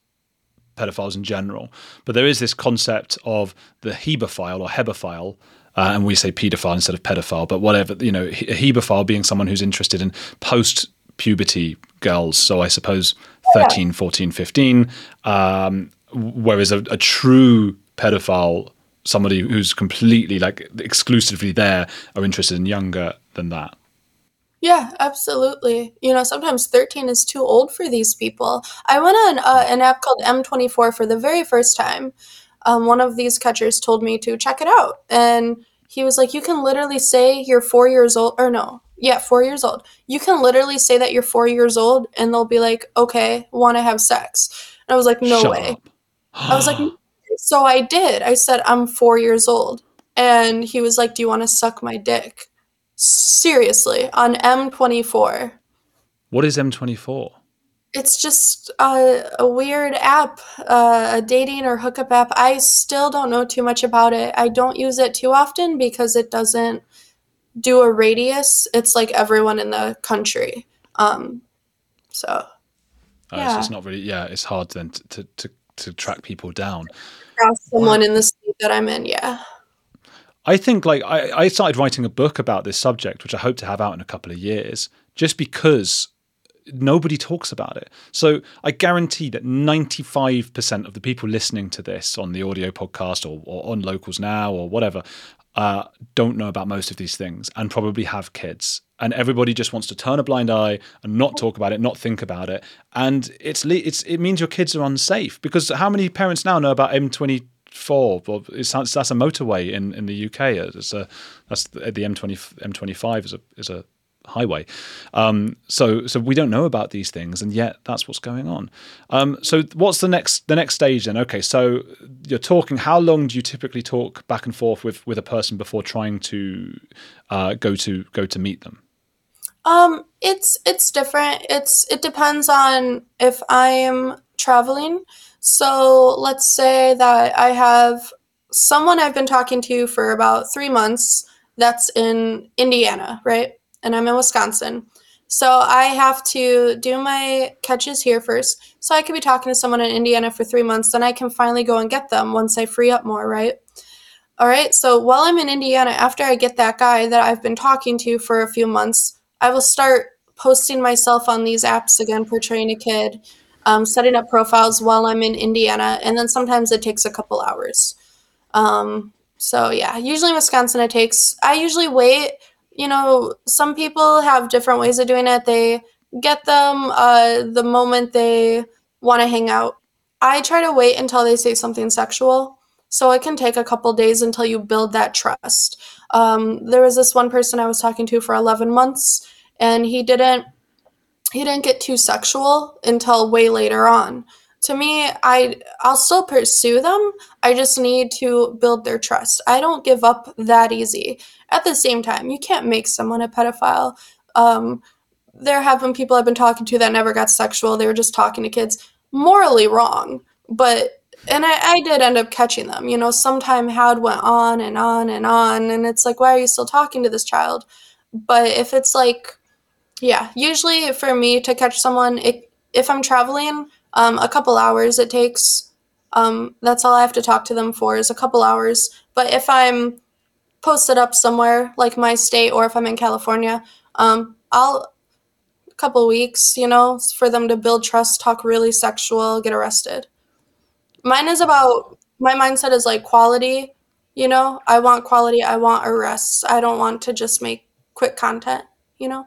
pedophiles in general, but there is this concept of the hebephile or hebephile, uh, and we say paedophile instead of pedophile, but whatever, you know, a hebephile being someone who's interested in post puberty girls. So I suppose 13, 14, 15. Um, whereas a, a, true pedophile, somebody who's completely like exclusively there, are interested in younger than that. Yeah, absolutely. You know, sometimes 13 is too old for these people. I went on uh, an app called M24 for the very first time um, one of these catchers told me to check it out. And he was like, You can literally say you're four years old, or no, yeah, four years old. You can literally say that you're four years old, and they'll be like, Okay, want to have sex. And I was like, No Shut way. I was like, So I did. I said, I'm four years old. And he was like, Do you want to suck my dick? Seriously, on M24. What is M24? it's just a, a weird app, uh, a dating or hookup app. I still don't know too much about it. I don't use it too often because it doesn't do a radius. It's like everyone in the country. Um, so, oh, yeah. So it's not really, yeah, it's hard then to, to, to, to track people down. Someone wow. in the state that I'm in, yeah. I think like I, I started writing a book about this subject, which I hope to have out in a couple of years, just because nobody talks about it. So I guarantee that 95% of the people listening to this on the audio podcast or, or on locals now or whatever uh, don't know about most of these things and probably have kids. And everybody just wants to turn a blind eye and not talk about it, not think about it. And it's it's it means your kids are unsafe because how many parents now know about M20 four. Well, it's, that's a motorway in, in the UK. It's a that's the, the M20 M25 is a is a highway. Um, so so we don't know about these things, and yet that's what's going on. Um, so what's the next the next stage then? Okay, so you're talking. How long do you typically talk back and forth with with a person before trying to uh, go to go to meet them? Um, it's it's different. It's it depends on if I am traveling. So let's say that I have someone I've been talking to for about three months that's in Indiana, right? and I'm in Wisconsin. So I have to do my catches here first. So I could be talking to someone in Indiana for three months, then I can finally go and get them once I free up more, right? All right. So while I'm in Indiana, after I get that guy that I've been talking to for a few months, I will start posting myself on these apps again, portraying a kid, um, setting up profiles while I'm in Indiana, and then sometimes it takes a couple hours. Um, so yeah, usually in Wisconsin it takes. I usually wait you know, some people have different ways of doing it. They get them uh, the moment they want to hang out. I try to wait until they say something sexual. So it can take a couple days until you build that trust. Um, there was this one person I was talking to for 11 months, and he didn't he didn't get too sexual until way later on. To me i i'll still pursue them. I just need to build their trust. I don't give up that easy. At the same time you can't make someone a pedophile. Um, there have been people i've been talking to that never got sexual. They were just talking to kids. Morally wrong. But and I, I did end up catching them. You know sometime had went on and on and on. And it's like why are you still talking to this child? But if it's like yeah usually for me to catch someone it, if i'm traveling um, a couple hours it takes. Um, that's all I have to talk to them for is a couple hours. But if I'm posted up somewhere like my state or if I'm in California, um, I'll a couple weeks, you know, for them to build trust, talk really sexual, get arrested. Mine is about my mindset is like quality. You know, I want quality. I want arrests. I don't want to just make quick content. You know,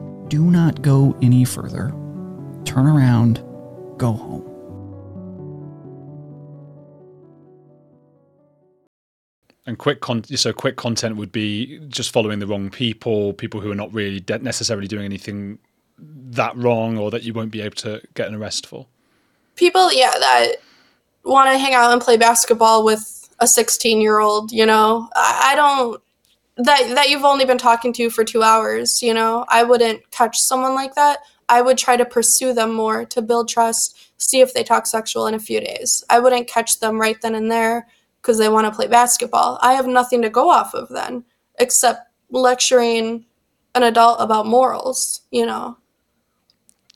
do not go any further. Turn around, go home. And quick con- so quick content would be just following the wrong people, people who are not really de- necessarily doing anything that wrong or that you won't be able to get an arrest for. People, yeah, that want to hang out and play basketball with a 16 year old, you know, I, I don't that that you've only been talking to for two hours you know? I wouldn't catch someone like that. I would try to pursue them more to build trust see if they talk sexual in a few days. I wouldn't catch them right then and there because they want to play basketball. I have nothing to go off of then except lecturing an adult about morals you know?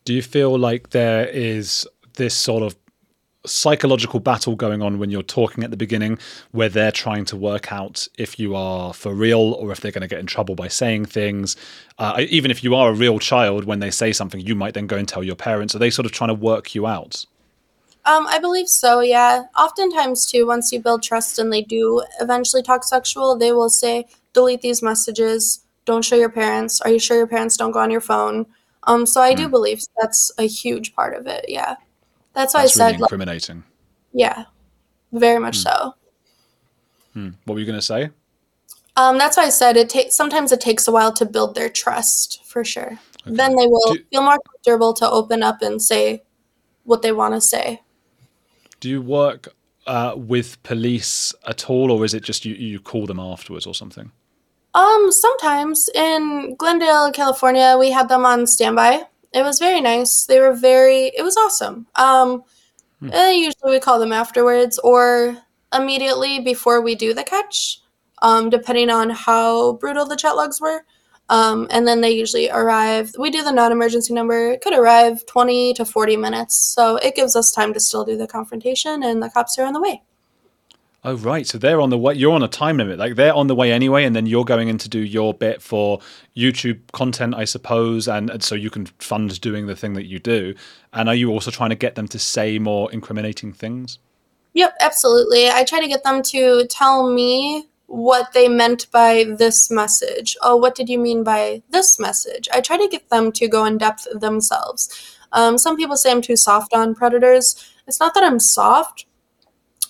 Do you feel like there is this sort of psychological battle going on when you're talking at the beginning where they're trying to work out if you are for real or if they're going to get in trouble by saying things uh, even if you are a real child when they say something you might then go and tell your parents are they sort of trying to work you out um, I believe so, yeah. Oftentimes, too, once you build trust and they do eventually talk sexual, they will say, delete these messages, don't show your parents. Are you sure your parents don't go on your phone? Um, so I mm. do hmm. believe that's a huge part of it, yeah. That's why That's I said really incriminating. Like, yeah, very much hmm. so. Hmm. What were you going to say? Um, that's why I said it takes. Sometimes it takes a while to build their trust, for sure. Okay. Then they will feel more comfortable to open up and say what they want to say. Do you work uh, with police at all, or is it just you, you call them afterwards or something? Um, sometimes in Glendale, California, we had them on standby it was very nice. They were very. It was awesome. Um, hmm. usually we call them afterwards or immediately before we do the catch, um, depending on how brutal the chat logs were. Um, and then they usually arrive. We do the non-emergency number. It could arrive 20 to 40 minutes, so it gives us time to still do the confrontation, and the cops are on the way. Oh right, so they're on the way. You're on a time limit. Like they're on the way anyway, and then you're going in to do your bit for YouTube content, I suppose, and, and, so you can fund doing the thing that you do. And are you also trying to get them to say more incriminating things? Yep, absolutely. I try to get them to tell me what they meant by this message. Oh, what did you mean by this message? I try to get them to go in depth themselves. Um, some people say I'm too soft on predators. It's not that I'm soft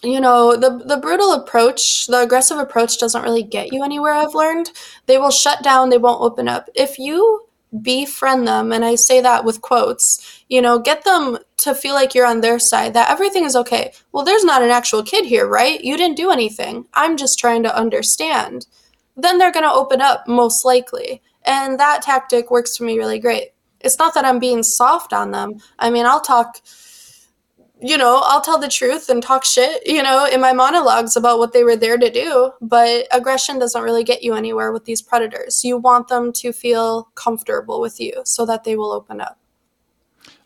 you know the the brutal approach the aggressive approach doesn't really get you anywhere i've learned. They will shut down they won't open up. If you befriend them and i say that with quotes you know get them to feel like you're on their side that everything is okay. Well there's not an actual kid here right? You didn't do anything. I'm just trying to understand. Then they're going to open up most likely. And that tactic works for me really great. It's not that i'm being soft on them. I mean i'll talk you know, I'll tell the truth and talk shit, you know, in my monologues about what they were there to do. But aggression doesn't really get you anywhere with these predators. You want them to feel comfortable with you so that they will open up.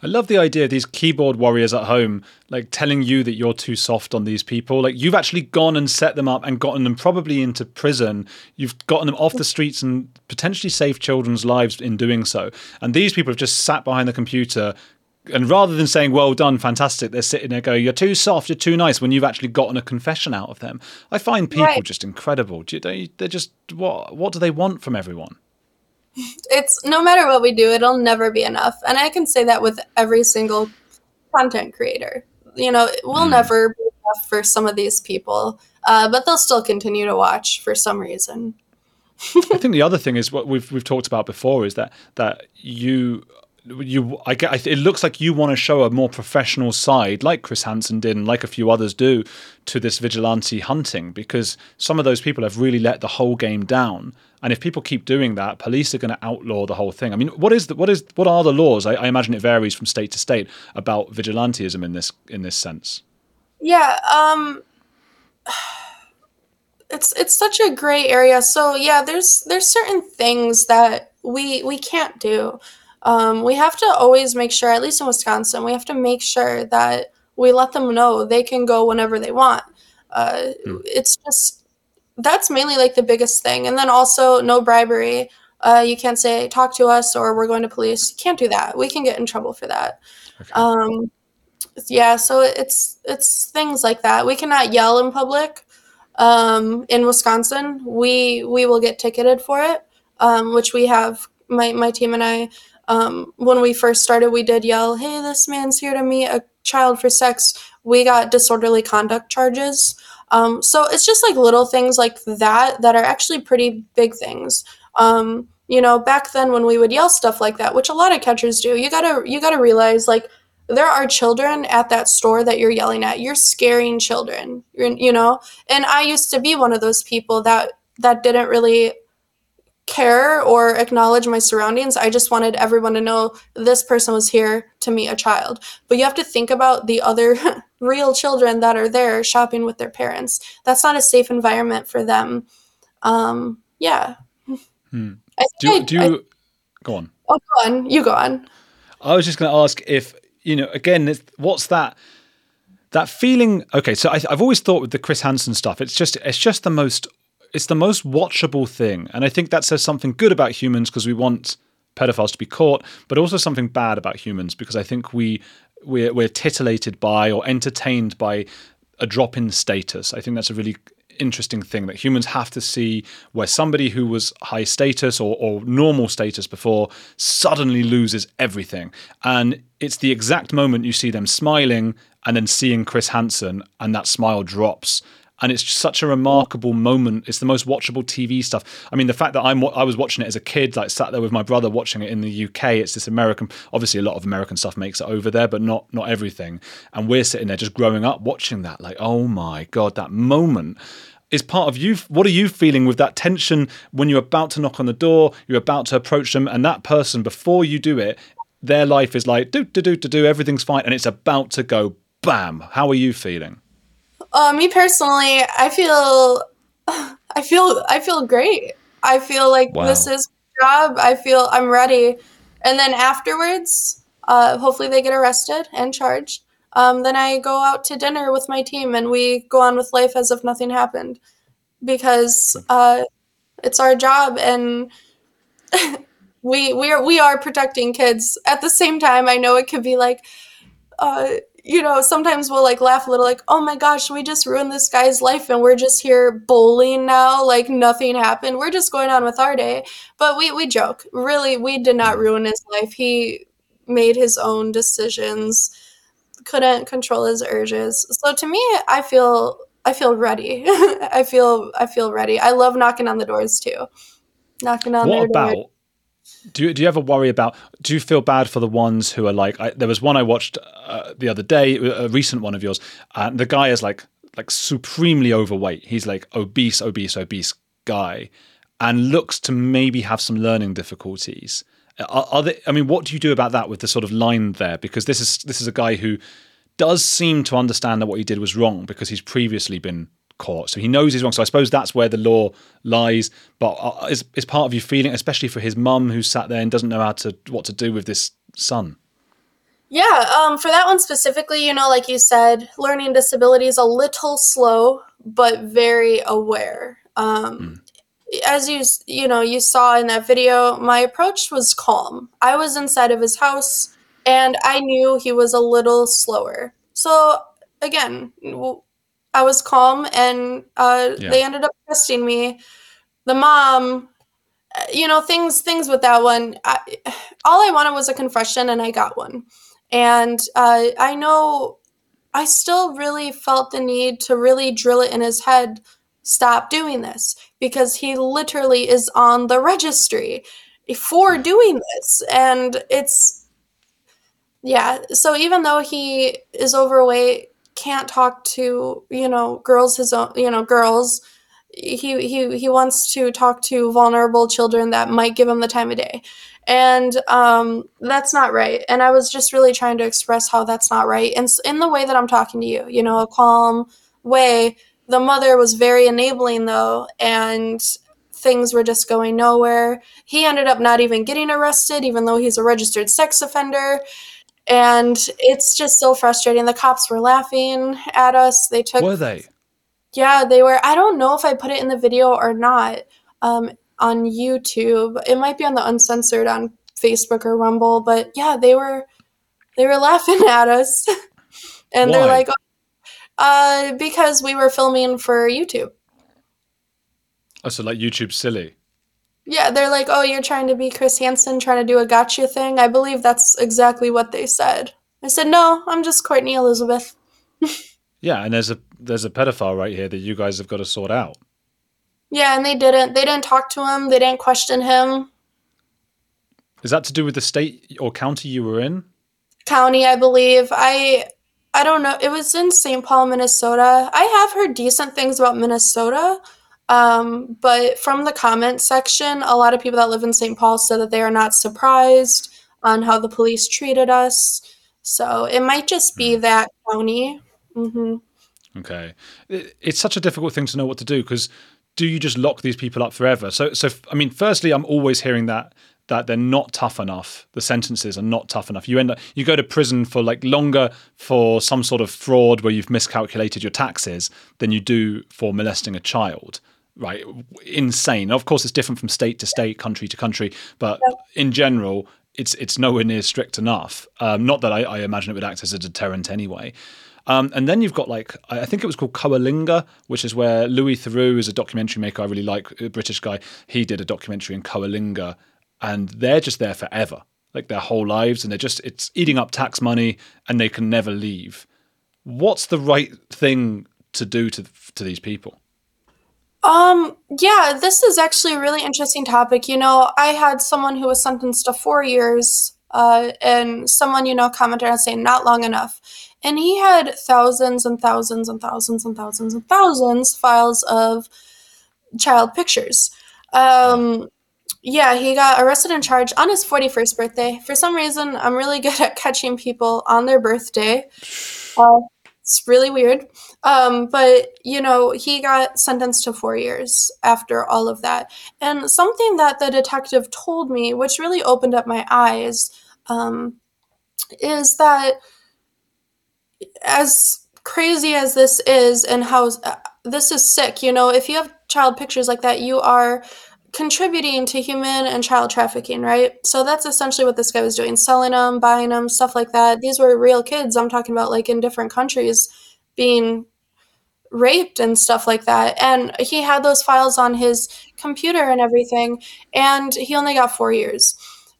I love the idea of these keyboard warriors at home, like telling you that you're too soft on these people. Like you've actually gone and set them up and gotten them probably into prison. You've gotten them off the streets and potentially saved children's lives in doing so. And these people have just sat behind the computer, and rather than saying well done fantastic they're sitting there going you're too soft you're too nice when you've actually gotten a confession out of them. I find people right. just incredible. They, they're just what what do they want from everyone? It's no matter what we do it'll never be enough. And i can say that with every single content creator. You know we'll mm. never be enough for some of these people uh, but they'll still continue to watch for some reason. I think the other thing is what we've we've talked about before is that that you you I get it looks like you want to show a more professional side like Chris Hansen did and like a few others do to this vigilante hunting because some of those people have really let the whole game down and if people keep doing that police are going to outlaw the whole thing I mean what is the, what is what are the laws I, I imagine it varies from state to state about vigilantism in this in this sense Yeah, um it's it's such a gray area. So yeah, there's there's certain things that we we can't do. Um, we have to always make sure, at least in Wisconsin, we have to make sure that we let them know they can go whenever they want. Uh, It's just that's mainly like the biggest thing, and then also no bribery. Uh, you can't say talk to us or we're going to police. You can't do that. We can get in trouble for that. Um, yeah, so it's it's things like that. We cannot yell in public. Um, in Wisconsin, we we will get ticketed for it, um, which we have. My my team and I, um, when we first started, we did yell, "Hey, this man's here to meet a child for sex." We got disorderly conduct charges. Um, so it's just like little things like that that are actually pretty big things. Um, you know, back then when we would yell stuff like that, which a lot of catchers do, you gotta you gotta realize like there are children at that store that you're yelling at. You're scaring children, you know. And I used to be one of those people that that didn't really care or acknowledge my surroundings. I just wanted everyone to know this person was here to meet a child. But you have to think about the other real children that are there shopping with their parents. That's not a safe environment for them. Um, yeah. Hmm. I do you, do I- go on oh, go on. You go on. I was just going to ask if you know again, what's that that feeling? Okay, so I, I've always thought with the Chris Hansen stuff, it's just it's just the most it's the most watchable thing, and I think that says something good about humans because we want pedophiles to be caught, but also something bad about humans because I think we we're, we're titillated by or entertained by a drop in status. I think that's a really interesting thing that humans have to see where somebody who was high status or, or normal status before suddenly loses everything. And it's the exact moment you see them smiling and then seeing Chris Hansen and that smile drops. And it's such a remarkable moment. It's the most watchable TV stuff. I mean, the fact that I'm I was watching it as a kid, like sat there with my brother watching it in the UK. It's this American. Obviously, a lot of American stuff makes it over there, but not not everything. And we're sitting there just growing up watching that. Like, oh my god, that moment is part of you. What are you feeling with that tension when you're about to knock on the door, you're about to approach them, and that person before you do it, their life is like do do do do do, everything's fine, and it's about to go bam. How are you feeling? Uh, me personally, I feel, I feel, I feel great. I feel like Wow. this is my job. I feel I'm ready. And then afterwards, uh, hopefully they get arrested and charged. Um, then I go out to dinner with my team and we go on with life as if nothing happened, because uh, it's our job and we we are we are protecting kids. At the same time, I know it could be like uh, you know, sometimes we'll like laugh a little, like, oh my gosh, we just ruined this guy's life and we're just here bowling now, like nothing happened. We're just going on with our day. But we, we joke. Really, we did not mm-hmm. ruin his life. He made his own decisions, couldn't control his urges. So to me, I feel I feel ready. I feel I feel ready. I love knocking on the doors too. Knocking on what their about? door. Do you, do you ever worry about? Do you feel bad for the ones who are like? I, there was one I watched uh, the other day, a recent one of yours, and the guy is like like supremely overweight. He's like obese, obese, obese guy, and looks to maybe have some learning difficulties. Are, are they, I mean, what do you do about that with the sort of line there? Because this is this is a guy who does seem to understand that what he did was wrong because he's previously been caught, so he knows he's wrong. So I suppose that's where the law lies. But uh, is is part of you feeling, especially for his mum who sat there and doesn't know how to what to do with this son? Yeah, um, for that one specifically, you know, like you said, learning disability is a little slow, but very aware. Um, As you you know, you saw in that video, my approach was calm. I was inside of his house, and I knew he was a little slower. So again, I was calm, and uh, Yeah. they ended up trusting me. The mom, you know, things things with that one. I, all I wanted was a confession, and I got one. And uh, I know I still really felt the need to really drill it in his head stop doing this because he literally is on the registry for doing this. And it's Yeah. So even though he is overweight, can't talk to, you know, girls his own, you know, girls, he he he wants to talk to vulnerable children that might give him the time of day. And um that's not right. And I was just really trying to express how that's not right. And in the way that I'm talking to you, you know, a calm way. The mother was very enabling though and things were just going nowhere. He ended up not even getting arrested even though he's a registered sex offender and it's just so frustrating. The cops were laughing at us. They took Were they? yeah, they were. I don't know if I put it in the video or not um, on YouTube. It might be on the uncensored on Facebook or Rumble, but yeah, they were they were laughing at us, and they're Why? like, uh, because we were filming for YouTube. Oh, so like YouTube's silly. Yeah, they're like, oh, you're trying to be Chris Hansen, trying to do a gotcha thing. I believe that's exactly what they said. I said, no, I'm just Courtney Elizabeth. Yeah, and there's a there's a pedophile right here that you guys have got to sort out. Yeah, and they didn't. They didn't talk to him. They didn't question him. Is that to do with the state or county you were in? county, I believe. I I don't know. It was in St. Paul, Minnesota. I have heard decent things about Minnesota. Um, but from the comment section, a lot of people that live in St. Paul said that they are not surprised on how the police treated us. So it might just be that county. hmm Okay, It- it's such a difficult thing to know what to do because do you just lock these people up forever? So, so I mean, firstly, I'm always hearing that that they're not tough enough. The sentences are not tough enough. You end up you go to prison for like longer for some sort of fraud where you've miscalculated your taxes than you do for molesting a child. Right, insane. Of course, it's different from state to state, country to country, but in general, it's it's nowhere near strict enough. Um, not that I, I imagine it would act as a deterrent anyway. Um, and then you've got like I I think it was called Coalinga, which is where Louis Theroux is a documentary maker I really like, a British guy. He did a documentary in Coalinga, and they're just there forever, like their whole lives, and they're just it's eating up tax money, and they can never leave. What's the right thing to do to to these people? Um, yeah, this is actually a really interesting topic. You know, I had someone who was sentenced to four years, uh, and someone, you know, commented on saying not long enough. And he had thousands and thousands and thousands and thousands and thousands files of child pictures. Um, yeah, he got arrested and charged on his 41st birthday. For some reason, I'm really good at catching people on their birthday. Uh, it's really weird. Um, but, you know, he got sentenced to four years after all of that. And something that the detective told me, which really opened up my eyes, um, is that as crazy as this is and how uh, this is sick, you know, if you have child pictures like that, you are contributing to human and child trafficking, right? So that's essentially what this guy was doing selling them, buying them, stuff like that. These were real kids I'm talking about, like in different countries being raped and stuff like that. And he had those files on his computer and everything, and he only got four years.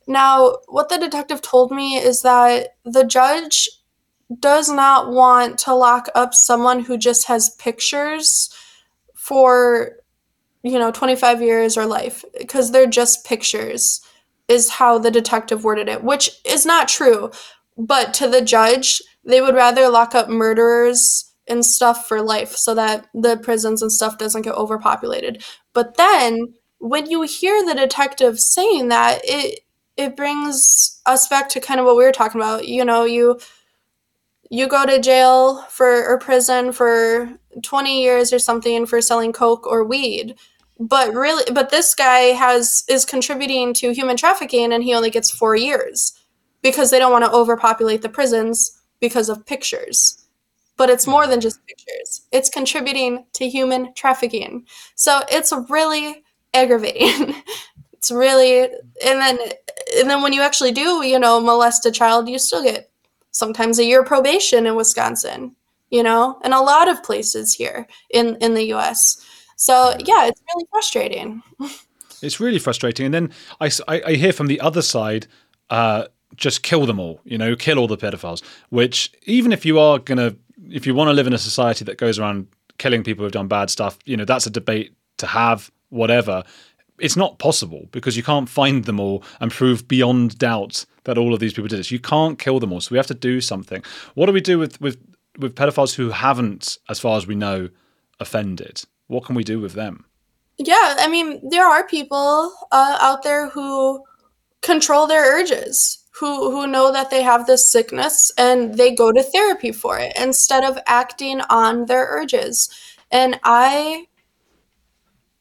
Now, what the detective told me is that the judge does not want to lock up someone who just has pictures for you know 25 years or life because they're just pictures is how the detective worded it which is not true. But to the judge they would rather lock up murderers and stuff for life so that the prisons and stuff doesn't get overpopulated. But then when you hear the detective saying that it it brings us back to kind of what we were talking about. You know you you go to jail for or prison for 20 years or something for selling coke or weed. But really but this guy has is contributing to human trafficking and he only gets 4 years because they don't want to overpopulate the prisons because of pictures. But it's more than just pictures. It's contributing to human trafficking. So it's really aggravating. It's really and then and then when you actually do you know molest a child you still get sometimes a year probation in Wisconsin, you know, and a lot of places here in in the US. So, yeah, it's really frustrating. It's really frustrating. And then I I hear from the other side, uh, just kill them all, you know, kill all the pedophiles, which even if you are going to, if you want to live in a society that goes around killing people who've done bad stuff, you know, that's a debate to have, whatever. It's not possible because you can't find them all and prove beyond doubt that all of these people did this. You can't kill them all, so we have to do something. What do we do with with with pedophiles who haven't, as far as we know, offended? What can we do with them? Yeah, I mean, there are people uh, out there who control their urges, who who know that they have this sickness and they go to therapy for it instead of acting on their urges. And I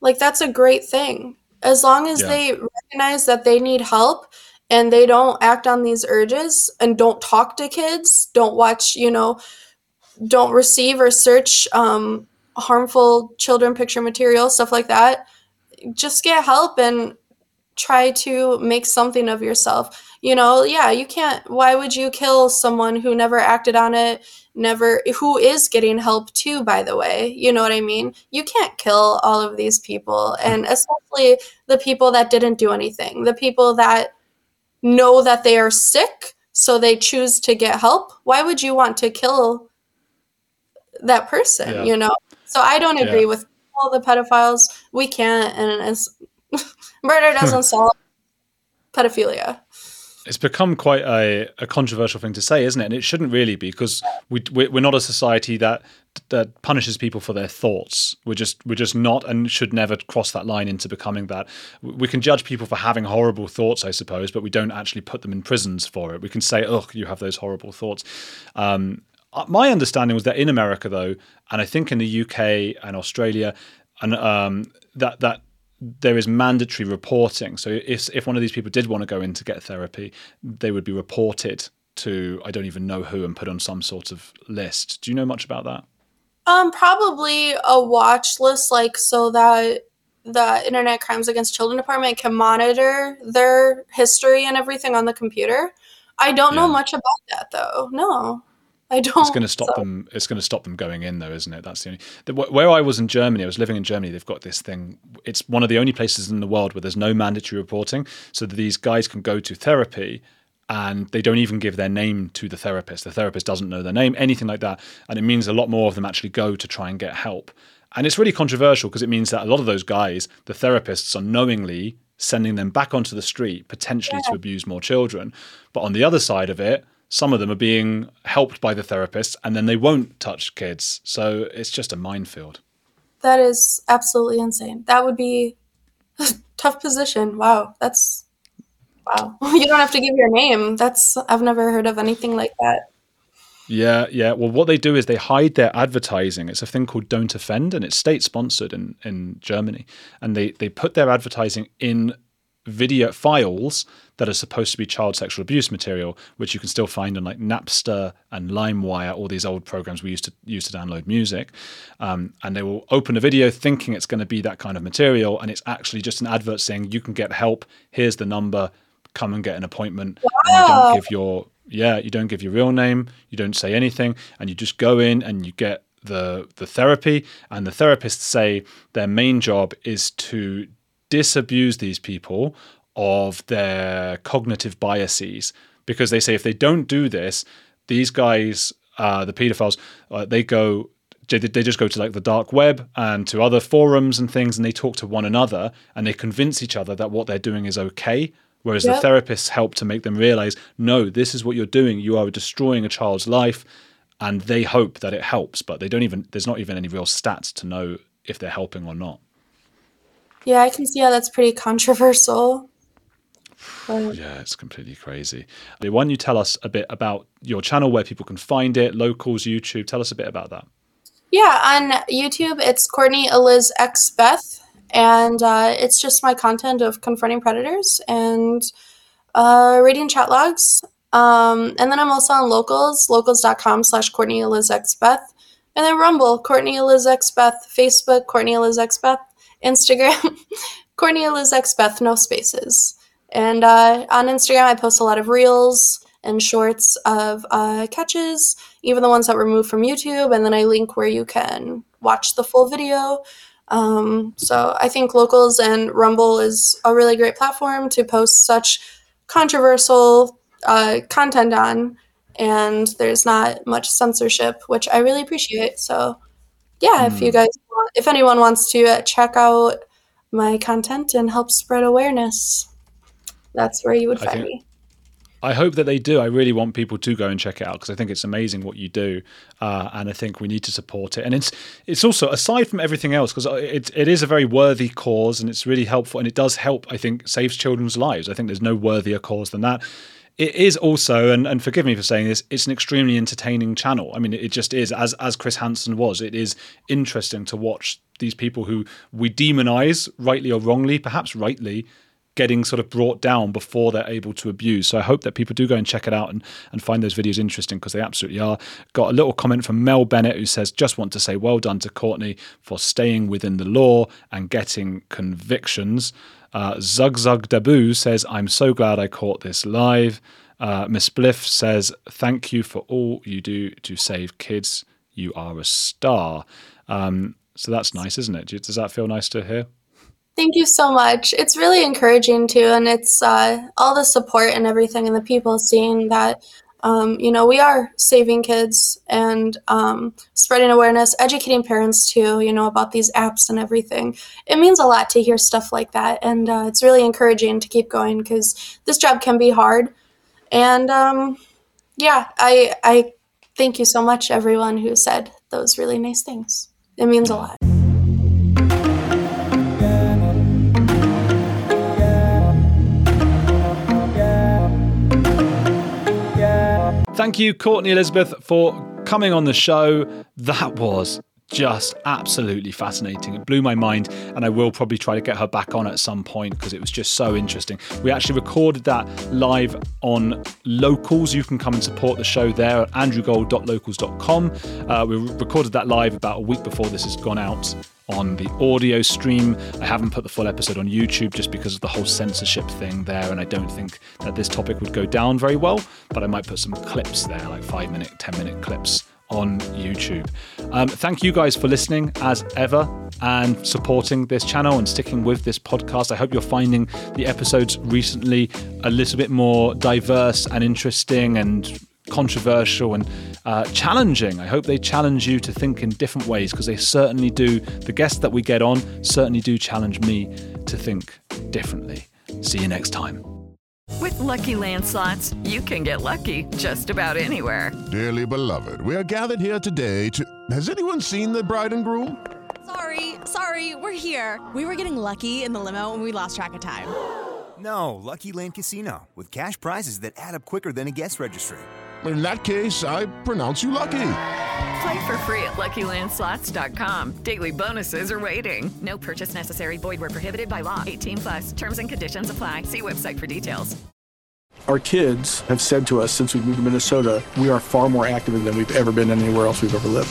like that's a great thing. As long as Yeah. they recognize that they need help and they don't act on these urges and don't talk to kids, don't watch, you know, don't receive or search um, harmful children picture material, stuff like that. Just get help and try to make something of yourself. You know, yeah, you can't. Why would you kill someone who never acted on it, never, who is getting help too, by the way? You know what I mean? You can't kill all of these people, and especially the people that didn't do anything, the people that know that they are sick, so they choose to get help. Why would you want to kill that person? Yeah. You know? So I don't agree Yeah. with all the pedophiles. We can't, and it's, murder doesn't solve pedophilia. It's become quite a, a controversial thing to say, isn't it? And it shouldn't really be because we we- we're not a society that that punishes people for their thoughts. We're just we're just not and should never cross that line into becoming that. We can judge people for having horrible thoughts, I suppose, but we don't actually put them in prisons for it. We can say, "Oh, you have those horrible thoughts." Um, uh, my understanding was that in America, though, and I think in the UK and Australia, and um, that that there is mandatory reporting. So if if one of these people did want to go in to get therapy, they would be reported to I don't even know who and put on some sort of list. Do you know much about that? Um, probably a watch list, like so that the Internet Crimes Against Children Department can monitor their history and everything on the computer. I don't know much about that though. No, I don't. It's going to stop so- them. It's going to stop them going in, though, isn't it? That's the only. The, where I was in Germany, I was living in Germany. They've got this thing. It's one of the only places in the world where there's no mandatory reporting, so that these guys can go to therapy, and they don't even give their name to the therapist. The therapist doesn't know their name, anything like that, and it means a lot more of them actually go to try and get help. And it's really controversial because it means that a lot of those guys, the therapists, are knowingly sending them back onto the street, potentially to abuse more children. But on the other side of it, some of them are being helped by the therapists and then they won't touch kids. So it's just a minefield. That is absolutely insane. That would be a tough position. Wow, that's wow. You don't have to give your name. That's I've never heard of anything like that. Yeah, yeah. Well, what they do is they hide their advertising. It's a thing called Don't Offend, and it's state sponsored in, in Germany. And they, they put their advertising in video files that are supposed to be child sexual abuse material, which you can still find on like Napster and LimeWire, all these old programs we used to use to download music. Um, and they will open a video thinking it's going to be that kind of material, and it's actually just an advert saying you can get help. Here's the number. Come and get an appointment. And you Wow. don't give your yeah, you don't give your real name, you don't say anything, and you just go in and you get the the therapy. And the therapists say their main job is to disabuse these people of their cognitive biases because they say if they don't do this, these guys, uh, the pedophiles, uh, they go. They just go to like the dark web and to other forums and things, and they talk to one another and they convince each other that what they're doing is okay. Whereas Yep. the therapists help to make them realize, no, this is what you're doing. You are destroying a child's life, and they hope that it helps, but they don't even. There's not even any real stats to know if they're helping or not. Yeah, I can see how that's pretty controversial. But- Yeah, it's completely crazy. Why don't you tell us a bit about your channel, where people can find it, locals, YouTube? Tell us a bit about that. Yeah, on YouTube, it's Courtney Eliz X Beth, and uh, it's just my content of confronting predators and uh, reading chat logs. Um, and then I'm also on Locals, locals.com slash Courtney Eliz X Beth, and then Rumble, Courtney Eliz X Beth, Facebook, Courtney Eliz X Beth, Instagram, X Beth, no spaces. And uh, on Instagram, I post a lot of reels and shorts of uh, catches, even the ones that were moved from YouTube, and then I link where you can watch the full video. Um, so I think Locals and Rumble is a really great platform to post such controversial uh, content on, and there's not much censorship, which I really appreciate. So yeah, if you Hmm. guys, want, if anyone wants to uh, check out my content and help spread awareness. That's where you would I find think- me. I hope that they do. I really want people to go and check it out because I think it's amazing what you do, uh, and I think we need to support it. And it's it's also aside from everything else because it it is a very worthy cause and it's really helpful and it does help. I think saves children's lives. I think there's no worthier cause than that. It is also, and, and forgive me for saying this, it's an extremely entertaining channel. I mean, it just is, as as Chris Hansen was. It is interesting to watch these people who we demonize, rightly or wrongly, perhaps rightly, getting sort of brought down before they're able to abuse. So I hope that people do go and check it out and, and find those videos interesting because they absolutely are. Got a little comment from Mel Bennett who says, just want to say well done to Courtney for staying within the law and getting convictions. Uh, Zug Zug Dabu says, I'm so glad I caught this live. Uh, Miss Bliff says, thank you for all you do to save kids. You are a star. Um, so that's nice, isn't it? Does that feel nice to hear? Thank you so much. It's really encouraging too, and it's uh, all the support and everything, and the people seeing that um, you know we are saving kids and um, spreading awareness, educating parents too, you know about these apps and everything. It means a lot to hear stuff like that, and uh, it's really encouraging to keep going because this job can be hard. And um, yeah, I I thank you so much, everyone who said those really nice things. It means a lot. Thank you, Courtney Elizabeth, for coming on the show. That was just absolutely fascinating. It blew my mind, and I will probably try to get her back on at some point because it was just so interesting. We actually recorded that live on Locals. You can come and support the show there at andrewgold.locals.com. Uh, we recorded that live about a week before this has gone out on the audio stream. I haven't put the full episode on YouTube just because of the whole censorship thing there, and I don't think that this topic would go down very well, but I might put some clips there, like five minute, 10 minute clips on YouTube. Um, thank you guys for listening as ever and supporting this channel and sticking with this podcast. I hope you're finding the episodes recently a little bit more diverse and interesting and controversial and uh, challenging. I hope they challenge you to think in different ways because they certainly do. The guests that we get on certainly do challenge me to think differently. See you next time. With LuckyLand slots, you can get lucky just about anywhere. Dearly beloved, we are gathered here today to. Has anyone seen the bride and groom? Sorry, sorry, we're here. We were getting lucky in the limo and we lost track of time. No, LuckyLand Casino, with cash prizes that add up quicker than a guest registry. In that case, I pronounce you lucky. Play for free at LuckyLandSlots.com. Daily bonuses are waiting. No purchase necessary. Void were prohibited by law. 18 plus. Terms and conditions apply. See website for details. Our kids have said to us since we moved to Minnesota, we are far more active than we've ever been anywhere else we've ever lived.